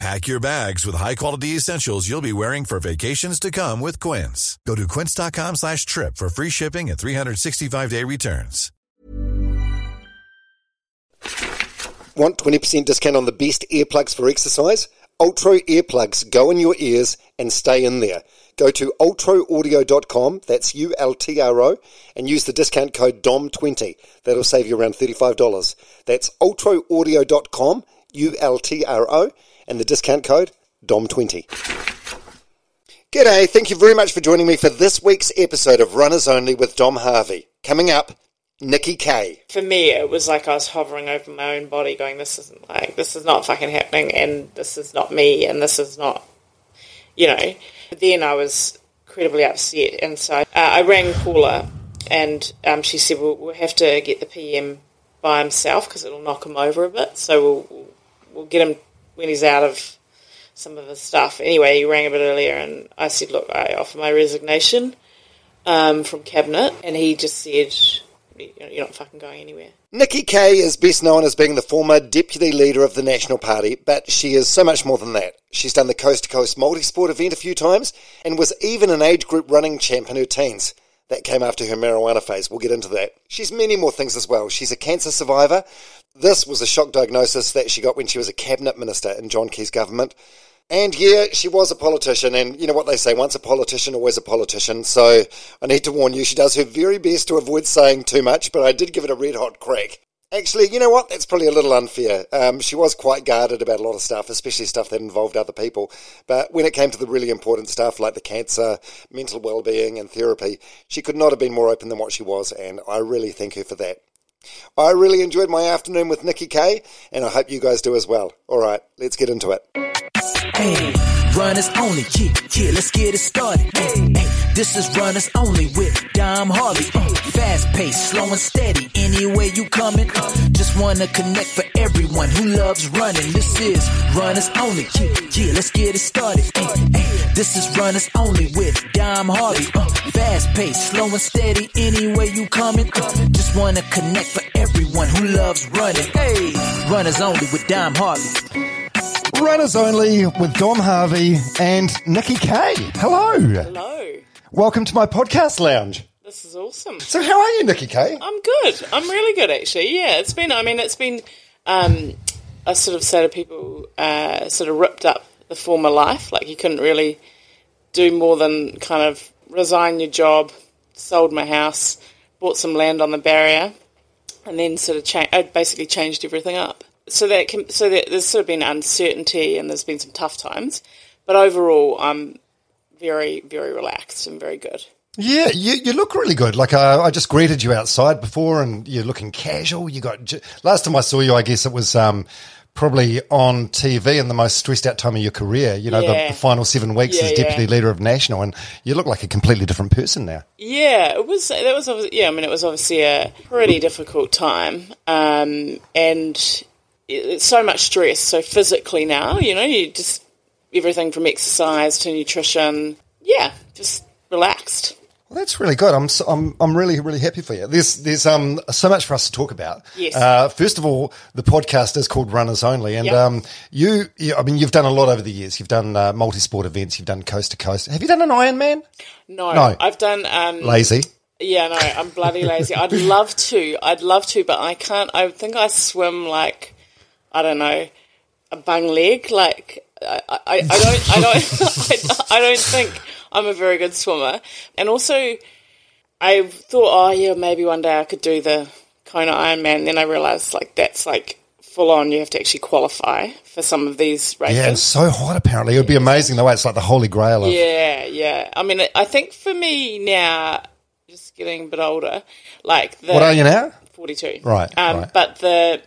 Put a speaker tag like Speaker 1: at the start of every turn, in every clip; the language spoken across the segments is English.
Speaker 1: Pack your bags with high-quality essentials you'll be wearing for vacations to come with Quince. Go to quince.com slash trip for free shipping and 365-day returns.
Speaker 2: Want 20% discount on the best earplugs for exercise? Ultra earplugs go in your ears and stay in there. Go to ultroaudio.com, that's U-L-T-R-O, and use the discount code DOM20. That'll save you around $35. That's ultroaudio.com, U-L-T-R-O, and the discount code DOM20. G'day, thank you very much for joining me for this week's episode of Runners Only with Dom Harvey. Coming up, Nikki Kaye.
Speaker 3: For me, it was like I was hovering over my own body, going, "This isn't like this is not fucking happening, and this is not me, and this is not, you know." But then I was incredibly upset, and so uh, I rang Paula, and um, she said, "We'll, we'll have to get the PM by himself because it'll knock him over a bit. So we'll we'll get him when he's out of some of his stuff." Anyway, he rang a bit earlier, and I said, "Look, I offer my resignation um, from cabinet," and he just said you're not fucking going anywhere.
Speaker 2: Nikki Kaye is best known as being the former deputy leader of the National Party, but she is so much more than that. She's done the coast to coast multi sport event a few times and was even an age group running champ in her teens. That came after her marijuana phase. We'll get into that. She's many more things as well. She's a cancer survivor. This was a shock diagnosis that she got when she was a cabinet minister in John Key's government. And yeah, she was a politician, and you know what they say once a politician, always a politician. So I need to warn you, she does her very best to avoid saying too much, but I did give it a red hot crack. Actually, you know what? That's probably a little unfair. Um, she was quite guarded about a lot of stuff, especially stuff that involved other people. But when it came to the really important stuff like the cancer, mental well-being, and therapy, she could not have been more open than what she was, and I really thank her for that. I really enjoyed my afternoon with Nikki Kaye, and I hope you guys do as well. All right, let's get into it.
Speaker 4: Hey, runners only, yeah, yeah, let's get it started. Hey, hey, this is runners only with Dom Harvey. Uh, fast paced, slow and steady, anywhere you coming. Just wanna connect for everyone who loves running. This is runners only, yeah, yeah, let's get it started. Hey, hey, this is runners only with Dom Harvey. Uh, fast paced, slow and steady, anywhere you coming. Uh, just wanna connect for everyone who loves running. Hey, runners only with Dom Harvey.
Speaker 2: Runners Only with Dom Harvey and Nikki Kaye. Hello.
Speaker 3: Hello.
Speaker 2: Welcome to my podcast lounge.
Speaker 3: This is awesome.
Speaker 2: So, how are you, Nikki Kaye?
Speaker 3: I'm good. I'm really good, actually. Yeah, it's been. I mean, it's been. Um, I sort of say to people, uh, sort of ripped up the former life. Like you couldn't really do more than kind of resign your job, sold my house, bought some land on the barrier, and then sort of cha- I basically changed everything up so that can, so that there's sort of been uncertainty and there's been some tough times, but overall, I'm very very relaxed and very good.
Speaker 2: Yeah, you, you look really good. Like uh, I just greeted you outside before, and you're looking casual. You got last time I saw you, I guess it was um, probably on TV in the most stressed out time of your career. You know,
Speaker 3: Yeah.
Speaker 2: the, the final seven weeks
Speaker 3: Yeah,
Speaker 2: as deputy
Speaker 3: yeah.
Speaker 2: leader of National, and you look like a completely different person now.
Speaker 3: Yeah, it was. That was obviously, yeah. I mean, it was obviously a pretty difficult time, um, and it's so much stress. So physically now, you know, you just everything from exercise to nutrition. Yeah, just relaxed.
Speaker 2: Well, that's really good. I'm so, I'm I'm really really happy for you. There's there's um so much for us to talk about.
Speaker 3: Yes.
Speaker 2: Uh, first of all, the podcast is called Runners Only, and
Speaker 3: Yep.
Speaker 2: um you, you I mean you've done a lot over the years. You've done uh, multi sport events. You've done coast to coast. Have you done an Ironman?
Speaker 3: No,
Speaker 2: No.
Speaker 3: I've done. Um,
Speaker 2: Lazy.
Speaker 3: Yeah, no, I'm bloody lazy. I'd love to. I'd love to, but I can't. I think I swim like I don't know a bung leg. Like I, I, I don't. I don't. I, I don't think I'm a very good swimmer. And also, I thought, oh yeah, maybe one day I could do the Kona Ironman. And then I realised like that's like full on. You have to actually qualify for some of these races.
Speaker 2: Yeah, it's so hot. Apparently, it would be amazing the way it's like the holy grail of.
Speaker 3: Yeah, yeah. I mean, I think for me now, just getting a bit older, like the
Speaker 2: What are you now?
Speaker 3: 42.
Speaker 2: Right,
Speaker 3: Um,
Speaker 2: right.
Speaker 3: But the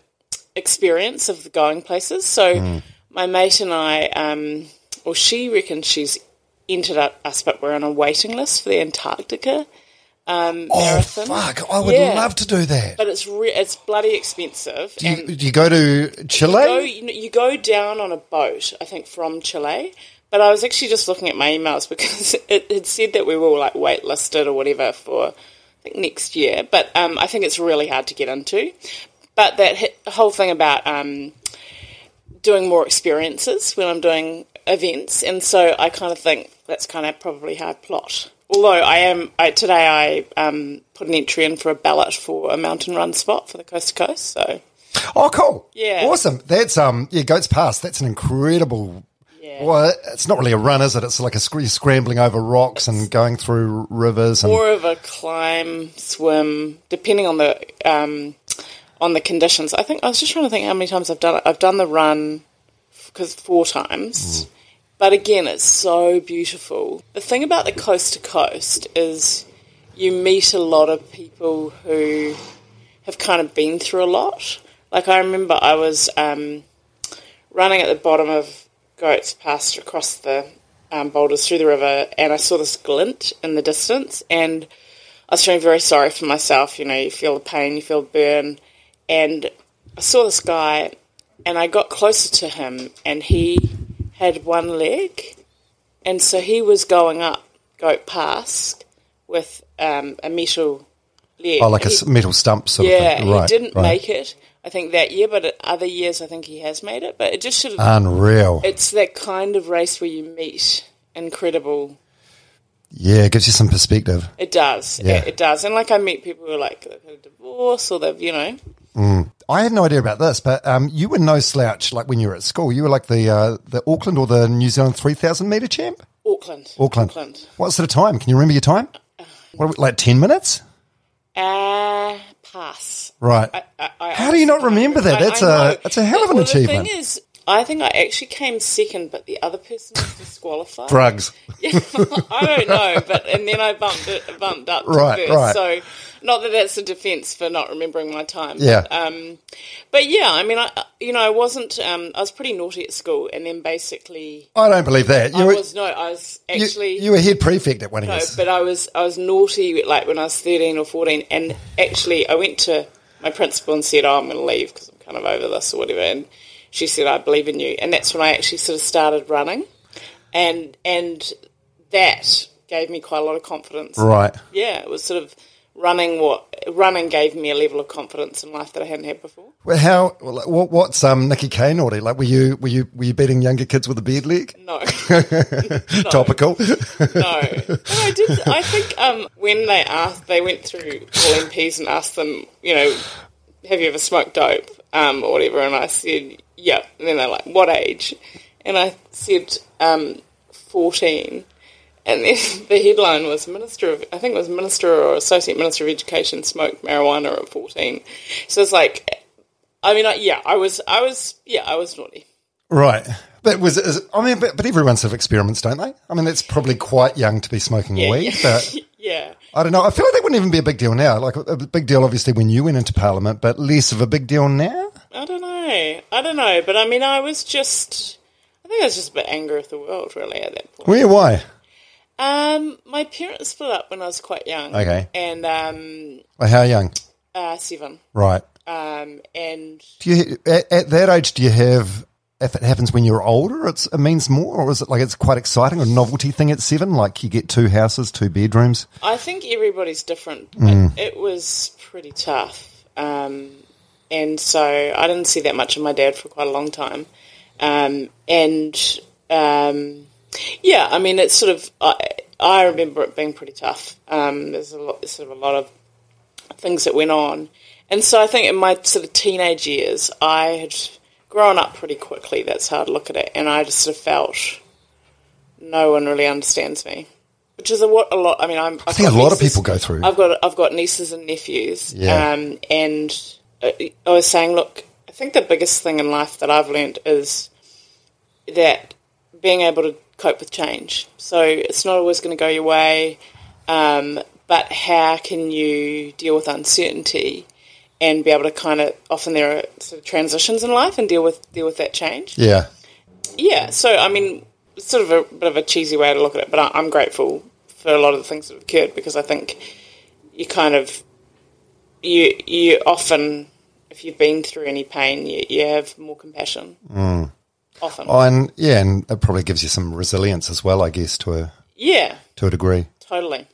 Speaker 3: experience of the going places. So
Speaker 2: Hmm.
Speaker 3: my mate and I, um, well, she reckons she's entered u- us, but we're on a waiting list for the Antarctica um,
Speaker 2: Oh
Speaker 3: marathon.
Speaker 2: fuck! I would
Speaker 3: Yeah.
Speaker 2: love to do that.
Speaker 3: But it's re- it's bloody expensive.
Speaker 2: Do you, do you go to Chile?
Speaker 3: go, you, know, you go down on a boat, I think, from Chile. But I was actually just looking at my emails because it had said that we were like waitlisted or whatever for I think next year. But um, I think it's really hard to get into. But that whole thing about um, doing more experiences when I'm doing events, and so I kind of think that's kind of probably how I plot. Although I am I, today, I um, put an entry in for a ballot for a mountain run spot for the coast to coast. So
Speaker 2: Oh, cool!
Speaker 3: Yeah.
Speaker 2: awesome. That's um, yeah, Goats Pass. That's an incredible.
Speaker 3: Yeah.
Speaker 2: Well, it's not really a run, is it? It's like a sc- scrambling over rocks and going through rivers. And
Speaker 3: more of a climb, swim, depending on the um, on the conditions. I think I was just trying to think how many times I've done it. I've done the run because four times, but again, it's so beautiful. The thing about the coast to coast is you meet a lot of people who have kind of been through a lot. Like I remember I was um, running at the bottom of Goats Pass across the um, boulders through the river, and I saw this glint in the distance, and I was feeling very sorry for myself. You know, you feel the pain, you feel the burn, and I saw this guy, and I got closer to him, and he had one leg, and so he was going up Goat Pass with um, a metal leg.
Speaker 2: oh, like a
Speaker 3: He-
Speaker 2: s- metal stump sort
Speaker 3: yeah,
Speaker 2: of thing. Right,
Speaker 3: he didn't
Speaker 2: right.
Speaker 3: make it. I think that year, but other years, I think he has made it. But it just should have.
Speaker 2: Unreal.
Speaker 3: it's that kind of race where you meet incredible.
Speaker 2: yeah, it gives you some perspective.
Speaker 3: It does.
Speaker 2: Yeah.
Speaker 3: It, it does. And like I meet people who are like they've had a divorce or they've you know
Speaker 2: I had no idea about this, but um, you were no slouch. Like when you were at school, you were like the uh, the Auckland or the New Zealand three thousand meter champ.
Speaker 3: Auckland.
Speaker 2: Auckland.
Speaker 3: Auckland.
Speaker 2: What sort of time? Can you remember your time? What, like ten minutes?
Speaker 3: Uh, pass.
Speaker 2: Right.
Speaker 3: I, I, I
Speaker 2: How do you not remember that? That's a- that's a hell of an
Speaker 3: well,
Speaker 2: achievement.
Speaker 3: The thing is, I think I actually came second, but the other person was disqualified.
Speaker 2: Drugs.
Speaker 3: Yeah, I don't know, but and then I bumped it, bumped up to
Speaker 2: Right,
Speaker 3: first.
Speaker 2: right.
Speaker 3: So, not that that's a defence for not remembering my time.
Speaker 2: Yeah.
Speaker 3: But, um, but yeah, I mean, I you know, I wasn't. Um, I was pretty naughty at school, and then basically,
Speaker 2: I don't believe that. You
Speaker 3: I
Speaker 2: were,
Speaker 3: was no, I was actually.
Speaker 2: you were head prefect at one of
Speaker 3: no,
Speaker 2: yours.
Speaker 3: but I was I was naughty like when I was thirteen or fourteen, and actually I went to my principal and said, "Oh, I'm going to leave because I'm kind of over this or whatever." And she said, "I believe in you," and that's when I actually sort of started running, and and that gave me quite a lot of confidence.
Speaker 2: right.
Speaker 3: Yeah, it was sort of running. What running gave me a level of confidence in life that I hadn't had before.
Speaker 2: Well, how? well, What, what's um, Nikki Kaye naughty? Like, were you were you were you beating younger kids with a beard leg?
Speaker 3: No.
Speaker 2: Topical.
Speaker 3: No, no, I did. I think um, when they asked, they went through all MPs and asked them, you know, have you ever smoked dope um, or whatever? And I said, yeah. And then they're like, what age? And I said, um, fourteen. And then the headline was Minister of, I think it was Minister or Associate Minister of Education smoked marijuana at fourteen. So it's like, I mean, I, yeah, I was, I was, yeah, I was naughty.
Speaker 2: right. But was it? I mean, but, but everyone sort of experiments, don't they? I mean, that's probably quite young to be smoking weed, but.
Speaker 3: yeah.
Speaker 2: I don't know. I feel like that wouldn't even be a big deal now. Like a big deal, obviously, when you went into Parliament, but less of a big deal now.
Speaker 3: I don't know. I don't know. But I mean, I was just. I think I was just a bit angry with the world, really, at that point.
Speaker 2: Where? Why?
Speaker 3: Um, my parents split up when I was quite young.
Speaker 2: Okay.
Speaker 3: And um,
Speaker 2: Like how young?
Speaker 3: uh, seven.
Speaker 2: Right.
Speaker 3: Um, and
Speaker 2: Do you at, at that age? Do you have? If it happens when you're older, it's, it means more, or is it like it's quite exciting, a novelty thing at seven? Like you get two houses, two bedrooms.
Speaker 3: I think everybody's different. But it was pretty tough. Um, and so I didn't see that much of my dad for quite a long time. Um, and um, yeah, I mean, it's sort of, I, I remember it being pretty tough. Um, there's a lot, sort of a lot of things that went on. And so I think in my sort of teenage years, I had grown up pretty quickly. That's how I'd look at it. And I just sort of felt no one really understands me. Which is a, what a lot. I mean, I'm,
Speaker 2: I think a lot of people go through.
Speaker 3: I've got I've got nieces and nephews,
Speaker 2: Yeah.
Speaker 3: um, and uh, I was saying, look, I think the biggest thing in life that I've learned is that being able to cope with change. So it's not always going to go your way, um, but how can you deal with uncertainty and be able to kind of often there are sort of transitions in life and deal with deal with that change.
Speaker 2: Yeah.
Speaker 3: Yeah, so I mean, it's sort of a bit of a cheesy way to look at it, but I, I'm grateful for a lot of the things that have occurred because I think you kind of you you often if you've been through any pain you, you have more compassion often
Speaker 2: Oh, and yeah, and it probably gives you some resilience as well, I guess, to a
Speaker 3: yeah
Speaker 2: to a degree.
Speaker 3: totally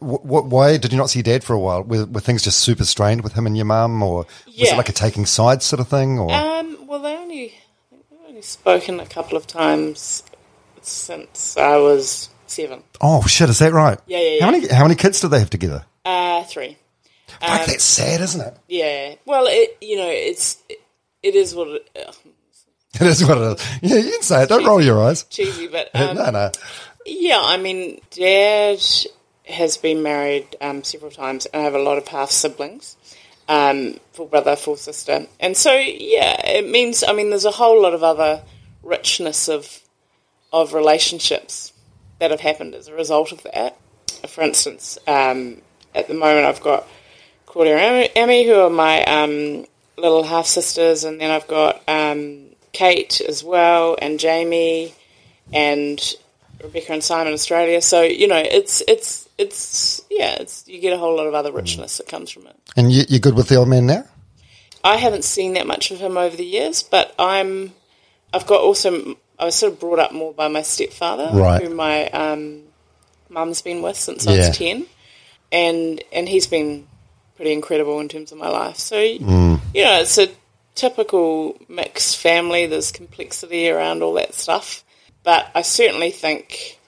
Speaker 2: Wh- wh- why did you not see Dad for a while? Were, were things just super strained with him and your mum, or was it like a taking sides sort of thing? Or
Speaker 3: um well they only they've only spoken a couple of times since I was seven
Speaker 2: oh shit, is that right?
Speaker 3: Yeah, yeah,
Speaker 2: How
Speaker 3: yeah.
Speaker 2: many how many kids do they have together?
Speaker 3: uh three
Speaker 2: Fuck, that's sad, isn't it?
Speaker 3: yeah well it you know it's it is what it,
Speaker 2: It is what it is. Yeah, you can say it. Don't roll your eyes.
Speaker 3: cheesy but um,
Speaker 2: no, no.
Speaker 3: Yeah, I mean, Dad has been married um, several times, and I have a lot of half siblings, um, full brother, full sister, and so yeah, it means I mean, there's a whole lot of other richness of of relationships that have happened as a result of that. For instance, um, at the moment, I've got Claudia and Emmy, who are my um, little half sisters, and then I've got um, Kate as well, and Jamie, and Rebecca and Simon Australia. So you know, it's it's it's yeah, it's you get a whole lot of other richness that comes from it.
Speaker 2: And you, you're good with the old man now?
Speaker 3: I haven't seen that much of him over the years, but I'm I've got also I was sort of brought up more by my stepfather,
Speaker 2: Right.
Speaker 3: who my um, mum's been with since I was ten, and and he's been pretty incredible in terms of my life. So
Speaker 2: Mm.
Speaker 3: you know, it's a typical mixed family. There's complexity around all that stuff, but I certainly think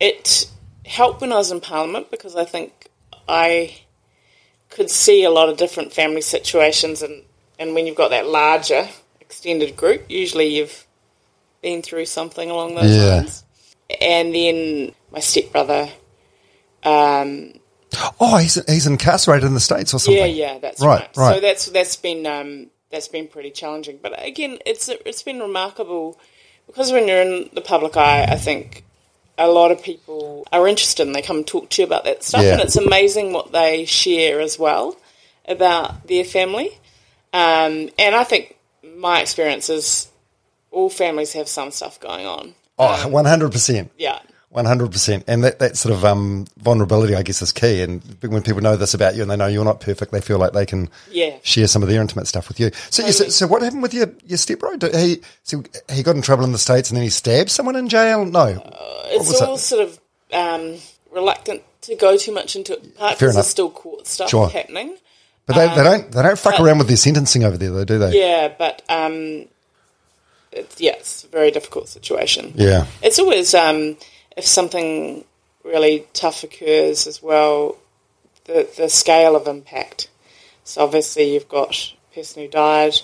Speaker 3: it helped when I was in Parliament because I think I could see a lot of different family situations, and, and when you've got that larger extended group, usually you've been through something along those
Speaker 2: Yeah.
Speaker 3: lines. And then my stepbrother, um,
Speaker 2: Oh, he's he's incarcerated in the states or something.
Speaker 3: yeah, yeah, that's
Speaker 2: Right,
Speaker 3: right.
Speaker 2: right.
Speaker 3: So that's that's been um, that's been pretty challenging. But again, it's it's been remarkable because when you're in the public eye, I think a lot of people are interested and they come and talk to you about that stuff,
Speaker 2: Yeah.
Speaker 3: and it's amazing what they share as well about their family. Um, and I think my experience is all families have some stuff going on.
Speaker 2: Oh, one hundred percent.
Speaker 3: Yeah.
Speaker 2: One hundred percent, and that, that sort of um, vulnerability, I guess, is key. And when people know this about you and they know you're not perfect, they feel like they can
Speaker 3: Yeah.
Speaker 2: share some of their intimate stuff with you. So, you- so, so what happened with your your stepbro? Did he so he got in trouble in the states and then he stabbed someone in jail? No,
Speaker 3: it's all
Speaker 2: that?
Speaker 3: sort of um, reluctant to go too much into it, part
Speaker 2: Fair enough.
Speaker 3: there's still court stuff
Speaker 2: Sure.
Speaker 3: happening.
Speaker 2: but they, they don't they don't fuck around with their sentencing over there, though, do they?
Speaker 3: Yeah, but um, it's, yeah, it's a very difficult situation.
Speaker 2: Yeah.
Speaker 3: It's always um, if something really tough occurs as well, the the scale of impact. So obviously you've got a person who died,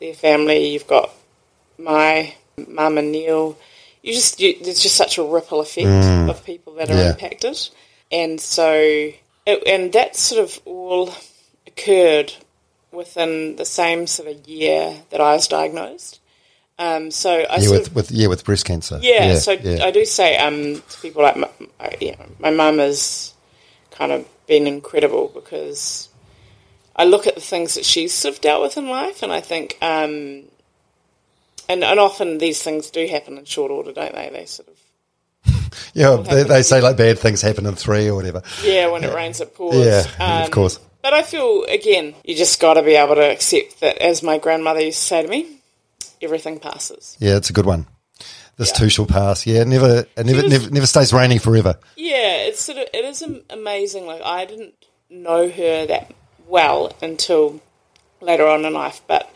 Speaker 3: their family. You've got my mum and Neil. You just you, there's just such a ripple effect mm. of people that are
Speaker 2: Yeah.
Speaker 3: impacted, and so it, and that sort of all occurred within the same sort of year that I was diagnosed. Um, so I
Speaker 2: Yeah, with,
Speaker 3: of
Speaker 2: with yeah with breast cancer.
Speaker 3: yeah, so
Speaker 2: yeah.
Speaker 3: I do say um, to people like my, I- yeah, my mum has kind of been incredible because I look at the things that she's sort of dealt with in life, and I think, um, and and often these things do happen in short order, don't they? They sort of
Speaker 2: yeah, they, they say like bad things happen in three or whatever.
Speaker 3: yeah, when it rains it pours.
Speaker 2: Yeah, of
Speaker 3: Um,
Speaker 2: course.
Speaker 3: But I feel again, you just got to be able to accept that, as my grandmother used to say to me, everything passes.
Speaker 2: Yeah, it's a good one. This
Speaker 3: Yeah.
Speaker 2: too shall pass. Yeah, never, it never,
Speaker 3: was-
Speaker 2: never, never stays raining forever.
Speaker 3: Yeah, it's sort of it is am- amazing. Like I didn't know her that well until later on in life, but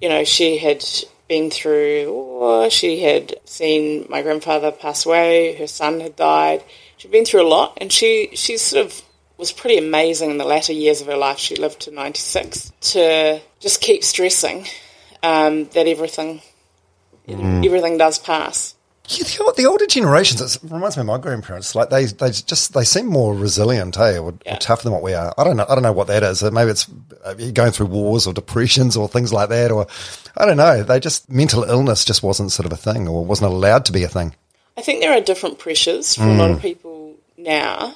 Speaker 3: you know she had been through war. She had seen my grandfather pass away. Her son had died. She'd been through a lot, and she she sort of was pretty amazing in the latter years of her life. She lived to ninety six to just keep stressing um, that everything everything does pass.
Speaker 2: Yeah, the, old- the older generations, it reminds me of my grandparents. Like they, they just they seem more resilient, eh, or,
Speaker 3: Yeah.
Speaker 2: or tougher than what we are. I don't know. I don't know what that is. Maybe it's uh, going through wars or depressions or things like that, or I don't know. They just mental illness just wasn't sort of a thing, or wasn't allowed to be a thing.
Speaker 3: I think there are different pressures for a lot of people now,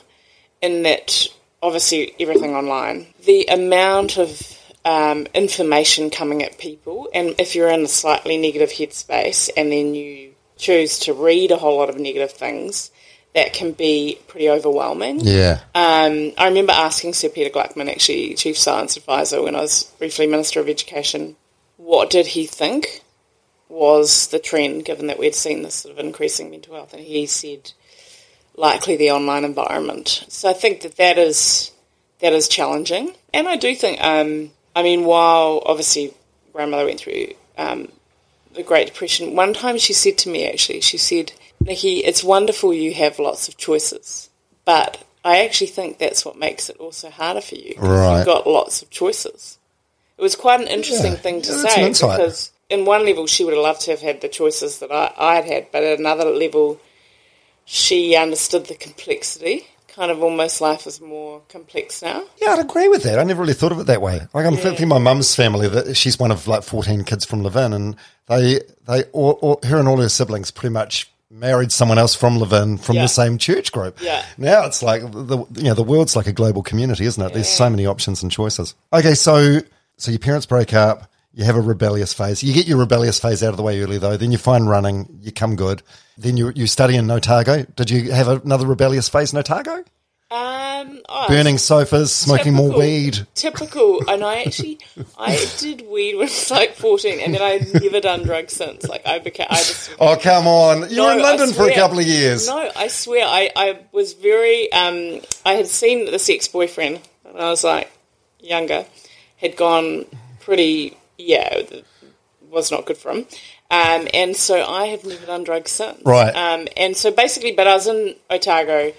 Speaker 3: in that obviously everything online, the amount of um, information coming at people, and if you're in a slightly negative headspace and then you choose to read a whole lot of negative things, that can be pretty overwhelming.
Speaker 2: Yeah.
Speaker 3: Um, I remember asking Sir Peter Gluckman, actually Chief Science Advisor, when I was briefly Minister of Education, what did he think was the trend, given that we'd seen this sort of increasing mental health, and he said likely the online environment. So I think that that is that is challenging, and I do think, um, I mean, while obviously grandmother went through um, the Great Depression, one time she said to me, actually, she said, Nikki, it's wonderful you have lots of choices, but I actually think that's what makes it also harder for you.
Speaker 2: Right.
Speaker 3: You've got lots of choices. It was quite an interesting
Speaker 2: Yeah.
Speaker 3: thing to
Speaker 2: Yeah,
Speaker 3: say because, in one level, she would have loved to have had the choices that I, I had had, but at another level, she understood the complexity. Kind of almost life is more complex now.
Speaker 2: Yeah, I'd agree with that. I never really thought of it that way. Like I'm thinking my mum's family that she's one of like 14 kids from Levin and they, they, all, all, her and all her siblings pretty much married someone else from Levin from
Speaker 3: Yeah.
Speaker 2: the same church group.
Speaker 3: Yeah.
Speaker 2: Now it's like the, you know, the world's like a global community, isn't it? There's so many options and choices. Okay. So, so your parents break up, you have a rebellious phase. You get your rebellious phase out of the way early though. Then you find running, you come good. Then you, you study in Otago. Did you have another rebellious phase in Otago?
Speaker 3: Um, oh,
Speaker 2: Burning sofas, smoking more weed.
Speaker 3: Typical. And I actually, I did weed when I was like 14, and then I've never done drugs since. Like, I became, I just.
Speaker 2: Oh, come on. You
Speaker 3: No,
Speaker 2: were in London for a couple of years.
Speaker 3: No, I swear, I, I was very. Um, I had seen this ex boyfriend when I was like younger, had gone pretty. Yeah, it was not good for him. Um, and so I have never done drugs since.
Speaker 2: Right.
Speaker 3: Um, and so basically, but I was in Otago,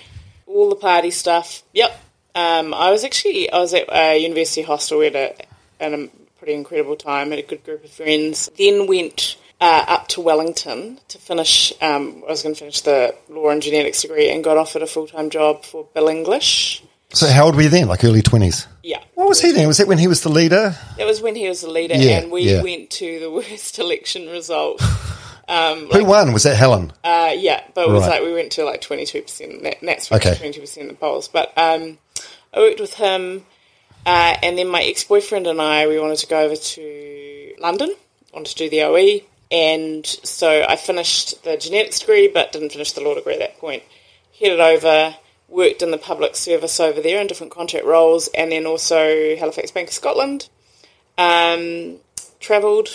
Speaker 3: all the party stuff. Yep. Um, I was actually I was at a university hostel. We had a, a pretty incredible time. Had a good group of friends. Then went uh, up to Wellington to finish. Um, I was going to finish the law and genetics degree, and got offered a full time job for Bill English.
Speaker 2: So how old were you then? Like early 20s?
Speaker 3: Yeah.
Speaker 2: What was he then? Was that when he was the leader?
Speaker 3: It was when he was the leader,
Speaker 2: Yeah,
Speaker 3: and we
Speaker 2: yeah.
Speaker 3: went to the worst election result.
Speaker 2: Who won? Was that Helen?
Speaker 3: Uh, yeah, but it was
Speaker 2: Right.
Speaker 3: like we went to like twenty two percent. That's
Speaker 2: Okay.
Speaker 3: twenty two percent in the polls. But um, I worked with him, uh, and then my ex boyfriend and I we wanted to go over to London, wanted to do the OE, and so I finished the genetics degree, but didn't finish the law degree at that point. Headed over, worked in the public service over there in different contract roles, and then also Halifax Bank of Scotland. Um, travelled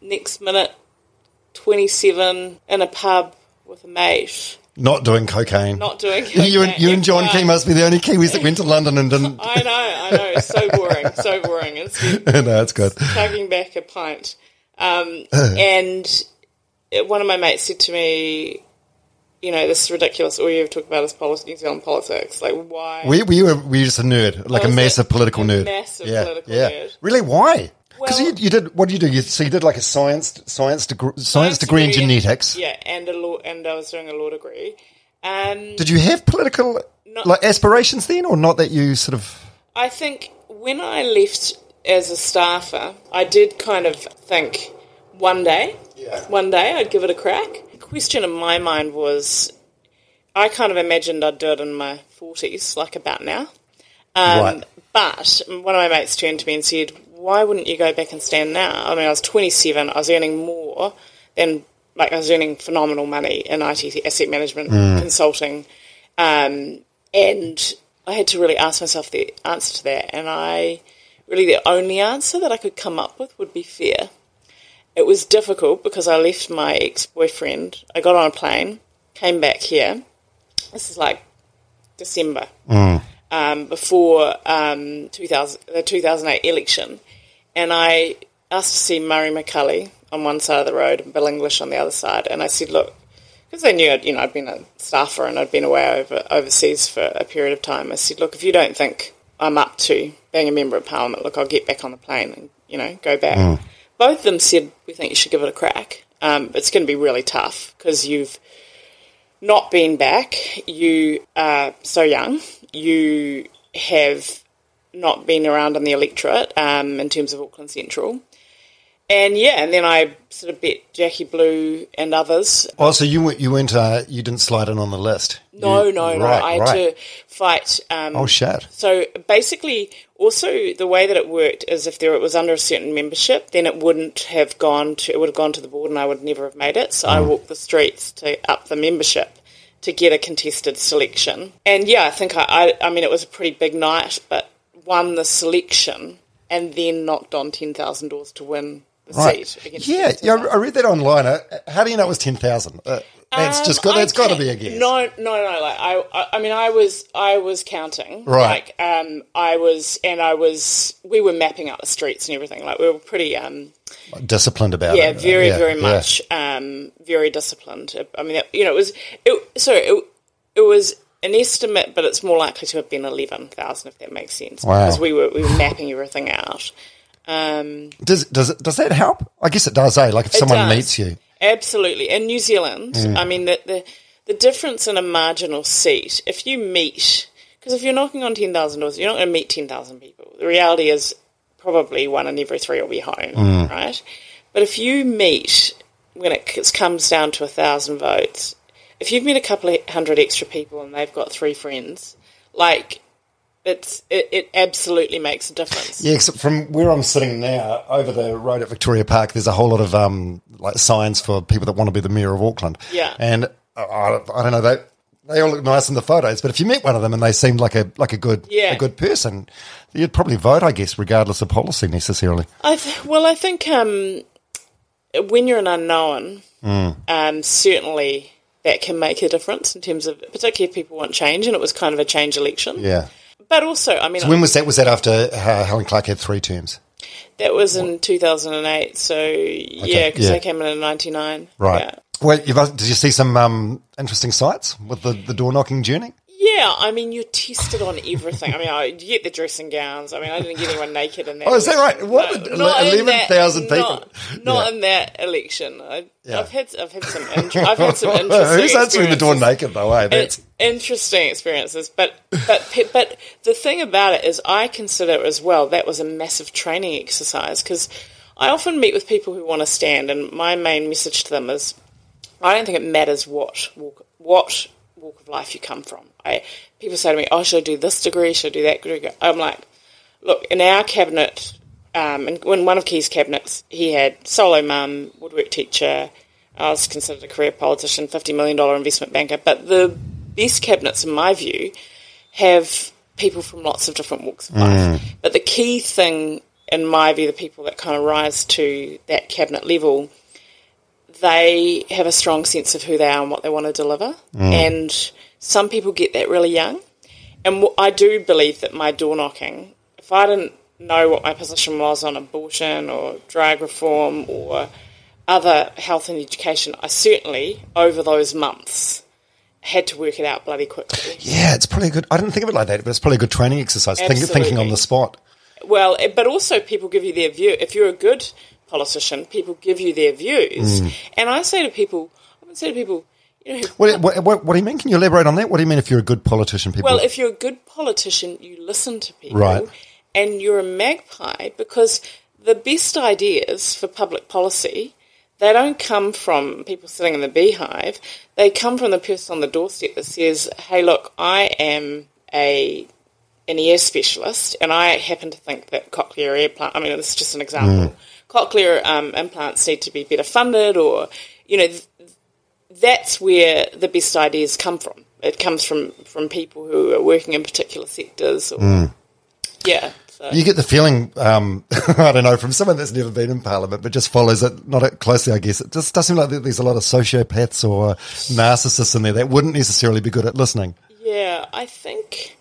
Speaker 3: next minute 27 in a pub with a mate,
Speaker 2: Not doing cocaine.
Speaker 3: not doing
Speaker 2: you and, you and John Key must be the only Kiwis that went to London and didn't.
Speaker 3: I know, I know. It's so boring, so boring. It's
Speaker 2: no, that's good.
Speaker 3: chugging back a pint. Um, and one of my mates said to me, you know, this is ridiculous. All you ever talk about is politics, New Zealand politics. Like, why?
Speaker 2: Were, were, you, a- were you just a nerd? Like a massive political
Speaker 3: a
Speaker 2: nerd?
Speaker 3: massive
Speaker 2: yeah,
Speaker 3: political
Speaker 2: yeah.
Speaker 3: nerd.
Speaker 2: Really? Why? Because
Speaker 3: Well-
Speaker 2: you, you did, what did you do? You, so you did like a science, science, degree, science, degree in genetics.
Speaker 3: Yeah, and a law, and I was doing a law degree. Um,
Speaker 2: Did you have political
Speaker 3: Not-
Speaker 2: like aspirations then, or not that you sort of?
Speaker 3: I think when I left as a staffer, I did kind of think one day, one day I'd give it a crack. Question in my mind was, I kind of imagined I'd do it in my forties, like about now. Um,
Speaker 2: Right.
Speaker 3: But one of my mates turned to me and said, "Why wouldn't you go back and stand now?" I mean, I was 27. I was earning more than like I was earning phenomenal money in IT asset management consulting, um, and I had to really ask myself the answer to that. And I really the only answer that I could come up with would be fear. It was difficult because I left my ex boyfriend. I got on a plane, came back here. This is like December um, before um, 2000, the 2008 election, and I asked to see Murray McCully on one side of the road and Bill English on the other side, and I said, look, because they knew I'd, you know I'd been a staffer and I'd been away over overseas for a period of time. I said, look, if you don't think I'm up to being a member of Parliament, look, I'll get back on the plane and you know go back. Both of them said we think you should give it a crack. Um, it's going to be really tough because you've not been back. You are so young. You have not been around in the electorate um, in terms of Auckland Central. And yeah, and then I sort of bet Jackie Blue and others.
Speaker 2: Oh, so you went, you went, uh, you didn't slide in on the list.
Speaker 3: No,
Speaker 2: You-
Speaker 3: no, no. I had
Speaker 2: right.
Speaker 3: to fight. Um,
Speaker 2: Oh shit!
Speaker 3: So basically, also the way that it worked is if there it was under a certain membership, then it wouldn't have gone to it would have gone to the board, and I would never have made it. So
Speaker 2: Mm.
Speaker 3: I walked the streets to up the membership to get a contested selection. And yeah, I think I, I, I mean, it was a pretty big night, but won the selection and then knocked on 10,000 doors to win
Speaker 2: Right. Yeah, yeah. I read that online. Uh, How do you know it was ten thousand? Uh, that's just got.
Speaker 3: Um,
Speaker 2: That's got to be a guess.
Speaker 3: No, no, no. Like I, I, I mean, I was, I was counting.
Speaker 2: Right.
Speaker 3: Like, um, I was, and I was. We were mapping out the streets and everything. Like, we were pretty, um,
Speaker 2: Disciplined about
Speaker 3: yeah,
Speaker 2: it.
Speaker 3: very,
Speaker 2: Yeah,
Speaker 3: very
Speaker 2: yeah.
Speaker 3: much, um, very disciplined. I mean, you know, it was, it, sorry, it, it was an estimate, but it's more likely to have been eleven thousand, if that makes sense.
Speaker 2: Wow.
Speaker 3: Because we were, we were mapping everything out. Um,
Speaker 2: Does does it, does that help? I guess it does. Eh? Like if someone
Speaker 3: does.
Speaker 2: meets you,
Speaker 3: Absolutely. In New Zealand,
Speaker 2: Mm.
Speaker 3: I mean, the, the, the difference in a marginal seat, if you meet, because if you're knocking on 10,000 doors, you're not going to meet 10,000 people. The reality is probably one in every three will be home,
Speaker 2: Mm.
Speaker 3: right? But if you meet, when it comes down to a thousand votes, if you've met a couple of hundred extra people and they've got three friends, like, it's it, it absolutely makes a difference.
Speaker 2: yeah. Except from where I'm sitting now, over the road at Victoria Park, there's a whole lot of um like signs for people that want to be the mayor of Auckland.
Speaker 3: Yeah.
Speaker 2: and I, I don't know they. They all look nice in the photos, but if you met one of them and they seemed like a like a good
Speaker 3: Yeah.
Speaker 2: a good person, you'd probably vote, I guess, regardless of policy necessarily.
Speaker 3: I th- well, I think um, when you're an unknown, um, certainly that can make a difference in terms of, particularly if people want change, and it was kind of a change election.
Speaker 2: Yeah.
Speaker 3: But also, I mean,
Speaker 2: When was that? Was that after uh, Helen Clark had three terms?
Speaker 3: that was in 2008. So yeah, because
Speaker 2: yeah.
Speaker 3: I came in in '99.
Speaker 2: Right.
Speaker 3: Yeah.
Speaker 2: Well, you've, did you see some um, interesting sights with the, the door knocking journey?
Speaker 3: Yeah, I mean, you're tested on everything. I mean, I, you get the dressing gowns. I mean, I didn't get anyone naked in that.
Speaker 2: Oh, is that right? What?
Speaker 3: No, in
Speaker 2: 11,000 people?
Speaker 3: Not, not
Speaker 2: Yeah.
Speaker 3: in that election. I,
Speaker 2: Yeah.
Speaker 3: I've had, I've had some, I've had some interesting.
Speaker 2: Who's answering the door
Speaker 3: experiences.
Speaker 2: naked though? Eh? That's,
Speaker 3: It's interesting experiences, but but but the thing about it is, I consider as well that was a massive training exercise because I often meet with people who want to stand, and my main message to them is, I don't think it matters what walk what walk of life you come from. I people say to me, "Oh, should I do this degree? Should I do that degree?" I'm like, look, in our cabinet, um, and when one of Key's cabinets, he had solo mum, woodwork teacher. I was considered a career politician, fifty million dollar investment banker. But the best cabinets, in my view, have people from lots of different walks of life. But the key thing, in my view, the people that kind of rise to that cabinet level, they have a strong sense of who they are and what they want to deliver. Mm. And some people get that really young. And I do believe that my door knocking, if I didn't know what my position was on abortion or drug reform or other health and education, I certainly, over those months, had to work it out bloody quickly.
Speaker 2: yeah, it's probably good. I didn't think of it like that, but it's probably a good training exercise. Think, thinking on the spot.
Speaker 3: Well, but also people give you their view. If you're a good politician, people give you their views. Mm. And I say to people, I would say to people, you know,
Speaker 2: What, what, what, what do you mean? Can you elaborate on that? What do you mean if you're a good politician? People.
Speaker 3: well, if you're a good politician, you listen to people.
Speaker 2: Right.
Speaker 3: And you're a magpie because the best ideas for public policy, they don't come from people sitting in the beehive. They come from the person on the doorstep that says, hey, look, I am a an ear specialist, and I happen to think that cochlear implant. I mean, this is just an example. Mm. Cochlear um, implants need to be better funded, or you know, th- that's where the best ideas come from. It comes from from people who are working in particular sectors. Or, Yeah. So.
Speaker 2: you get the feeling, um, I don't know, from someone that's never been in Parliament, but just follows it not closely, I guess. It just does seem like there's a lot of sociopaths or narcissists in there that wouldn't necessarily be good at listening.
Speaker 3: Yeah, I think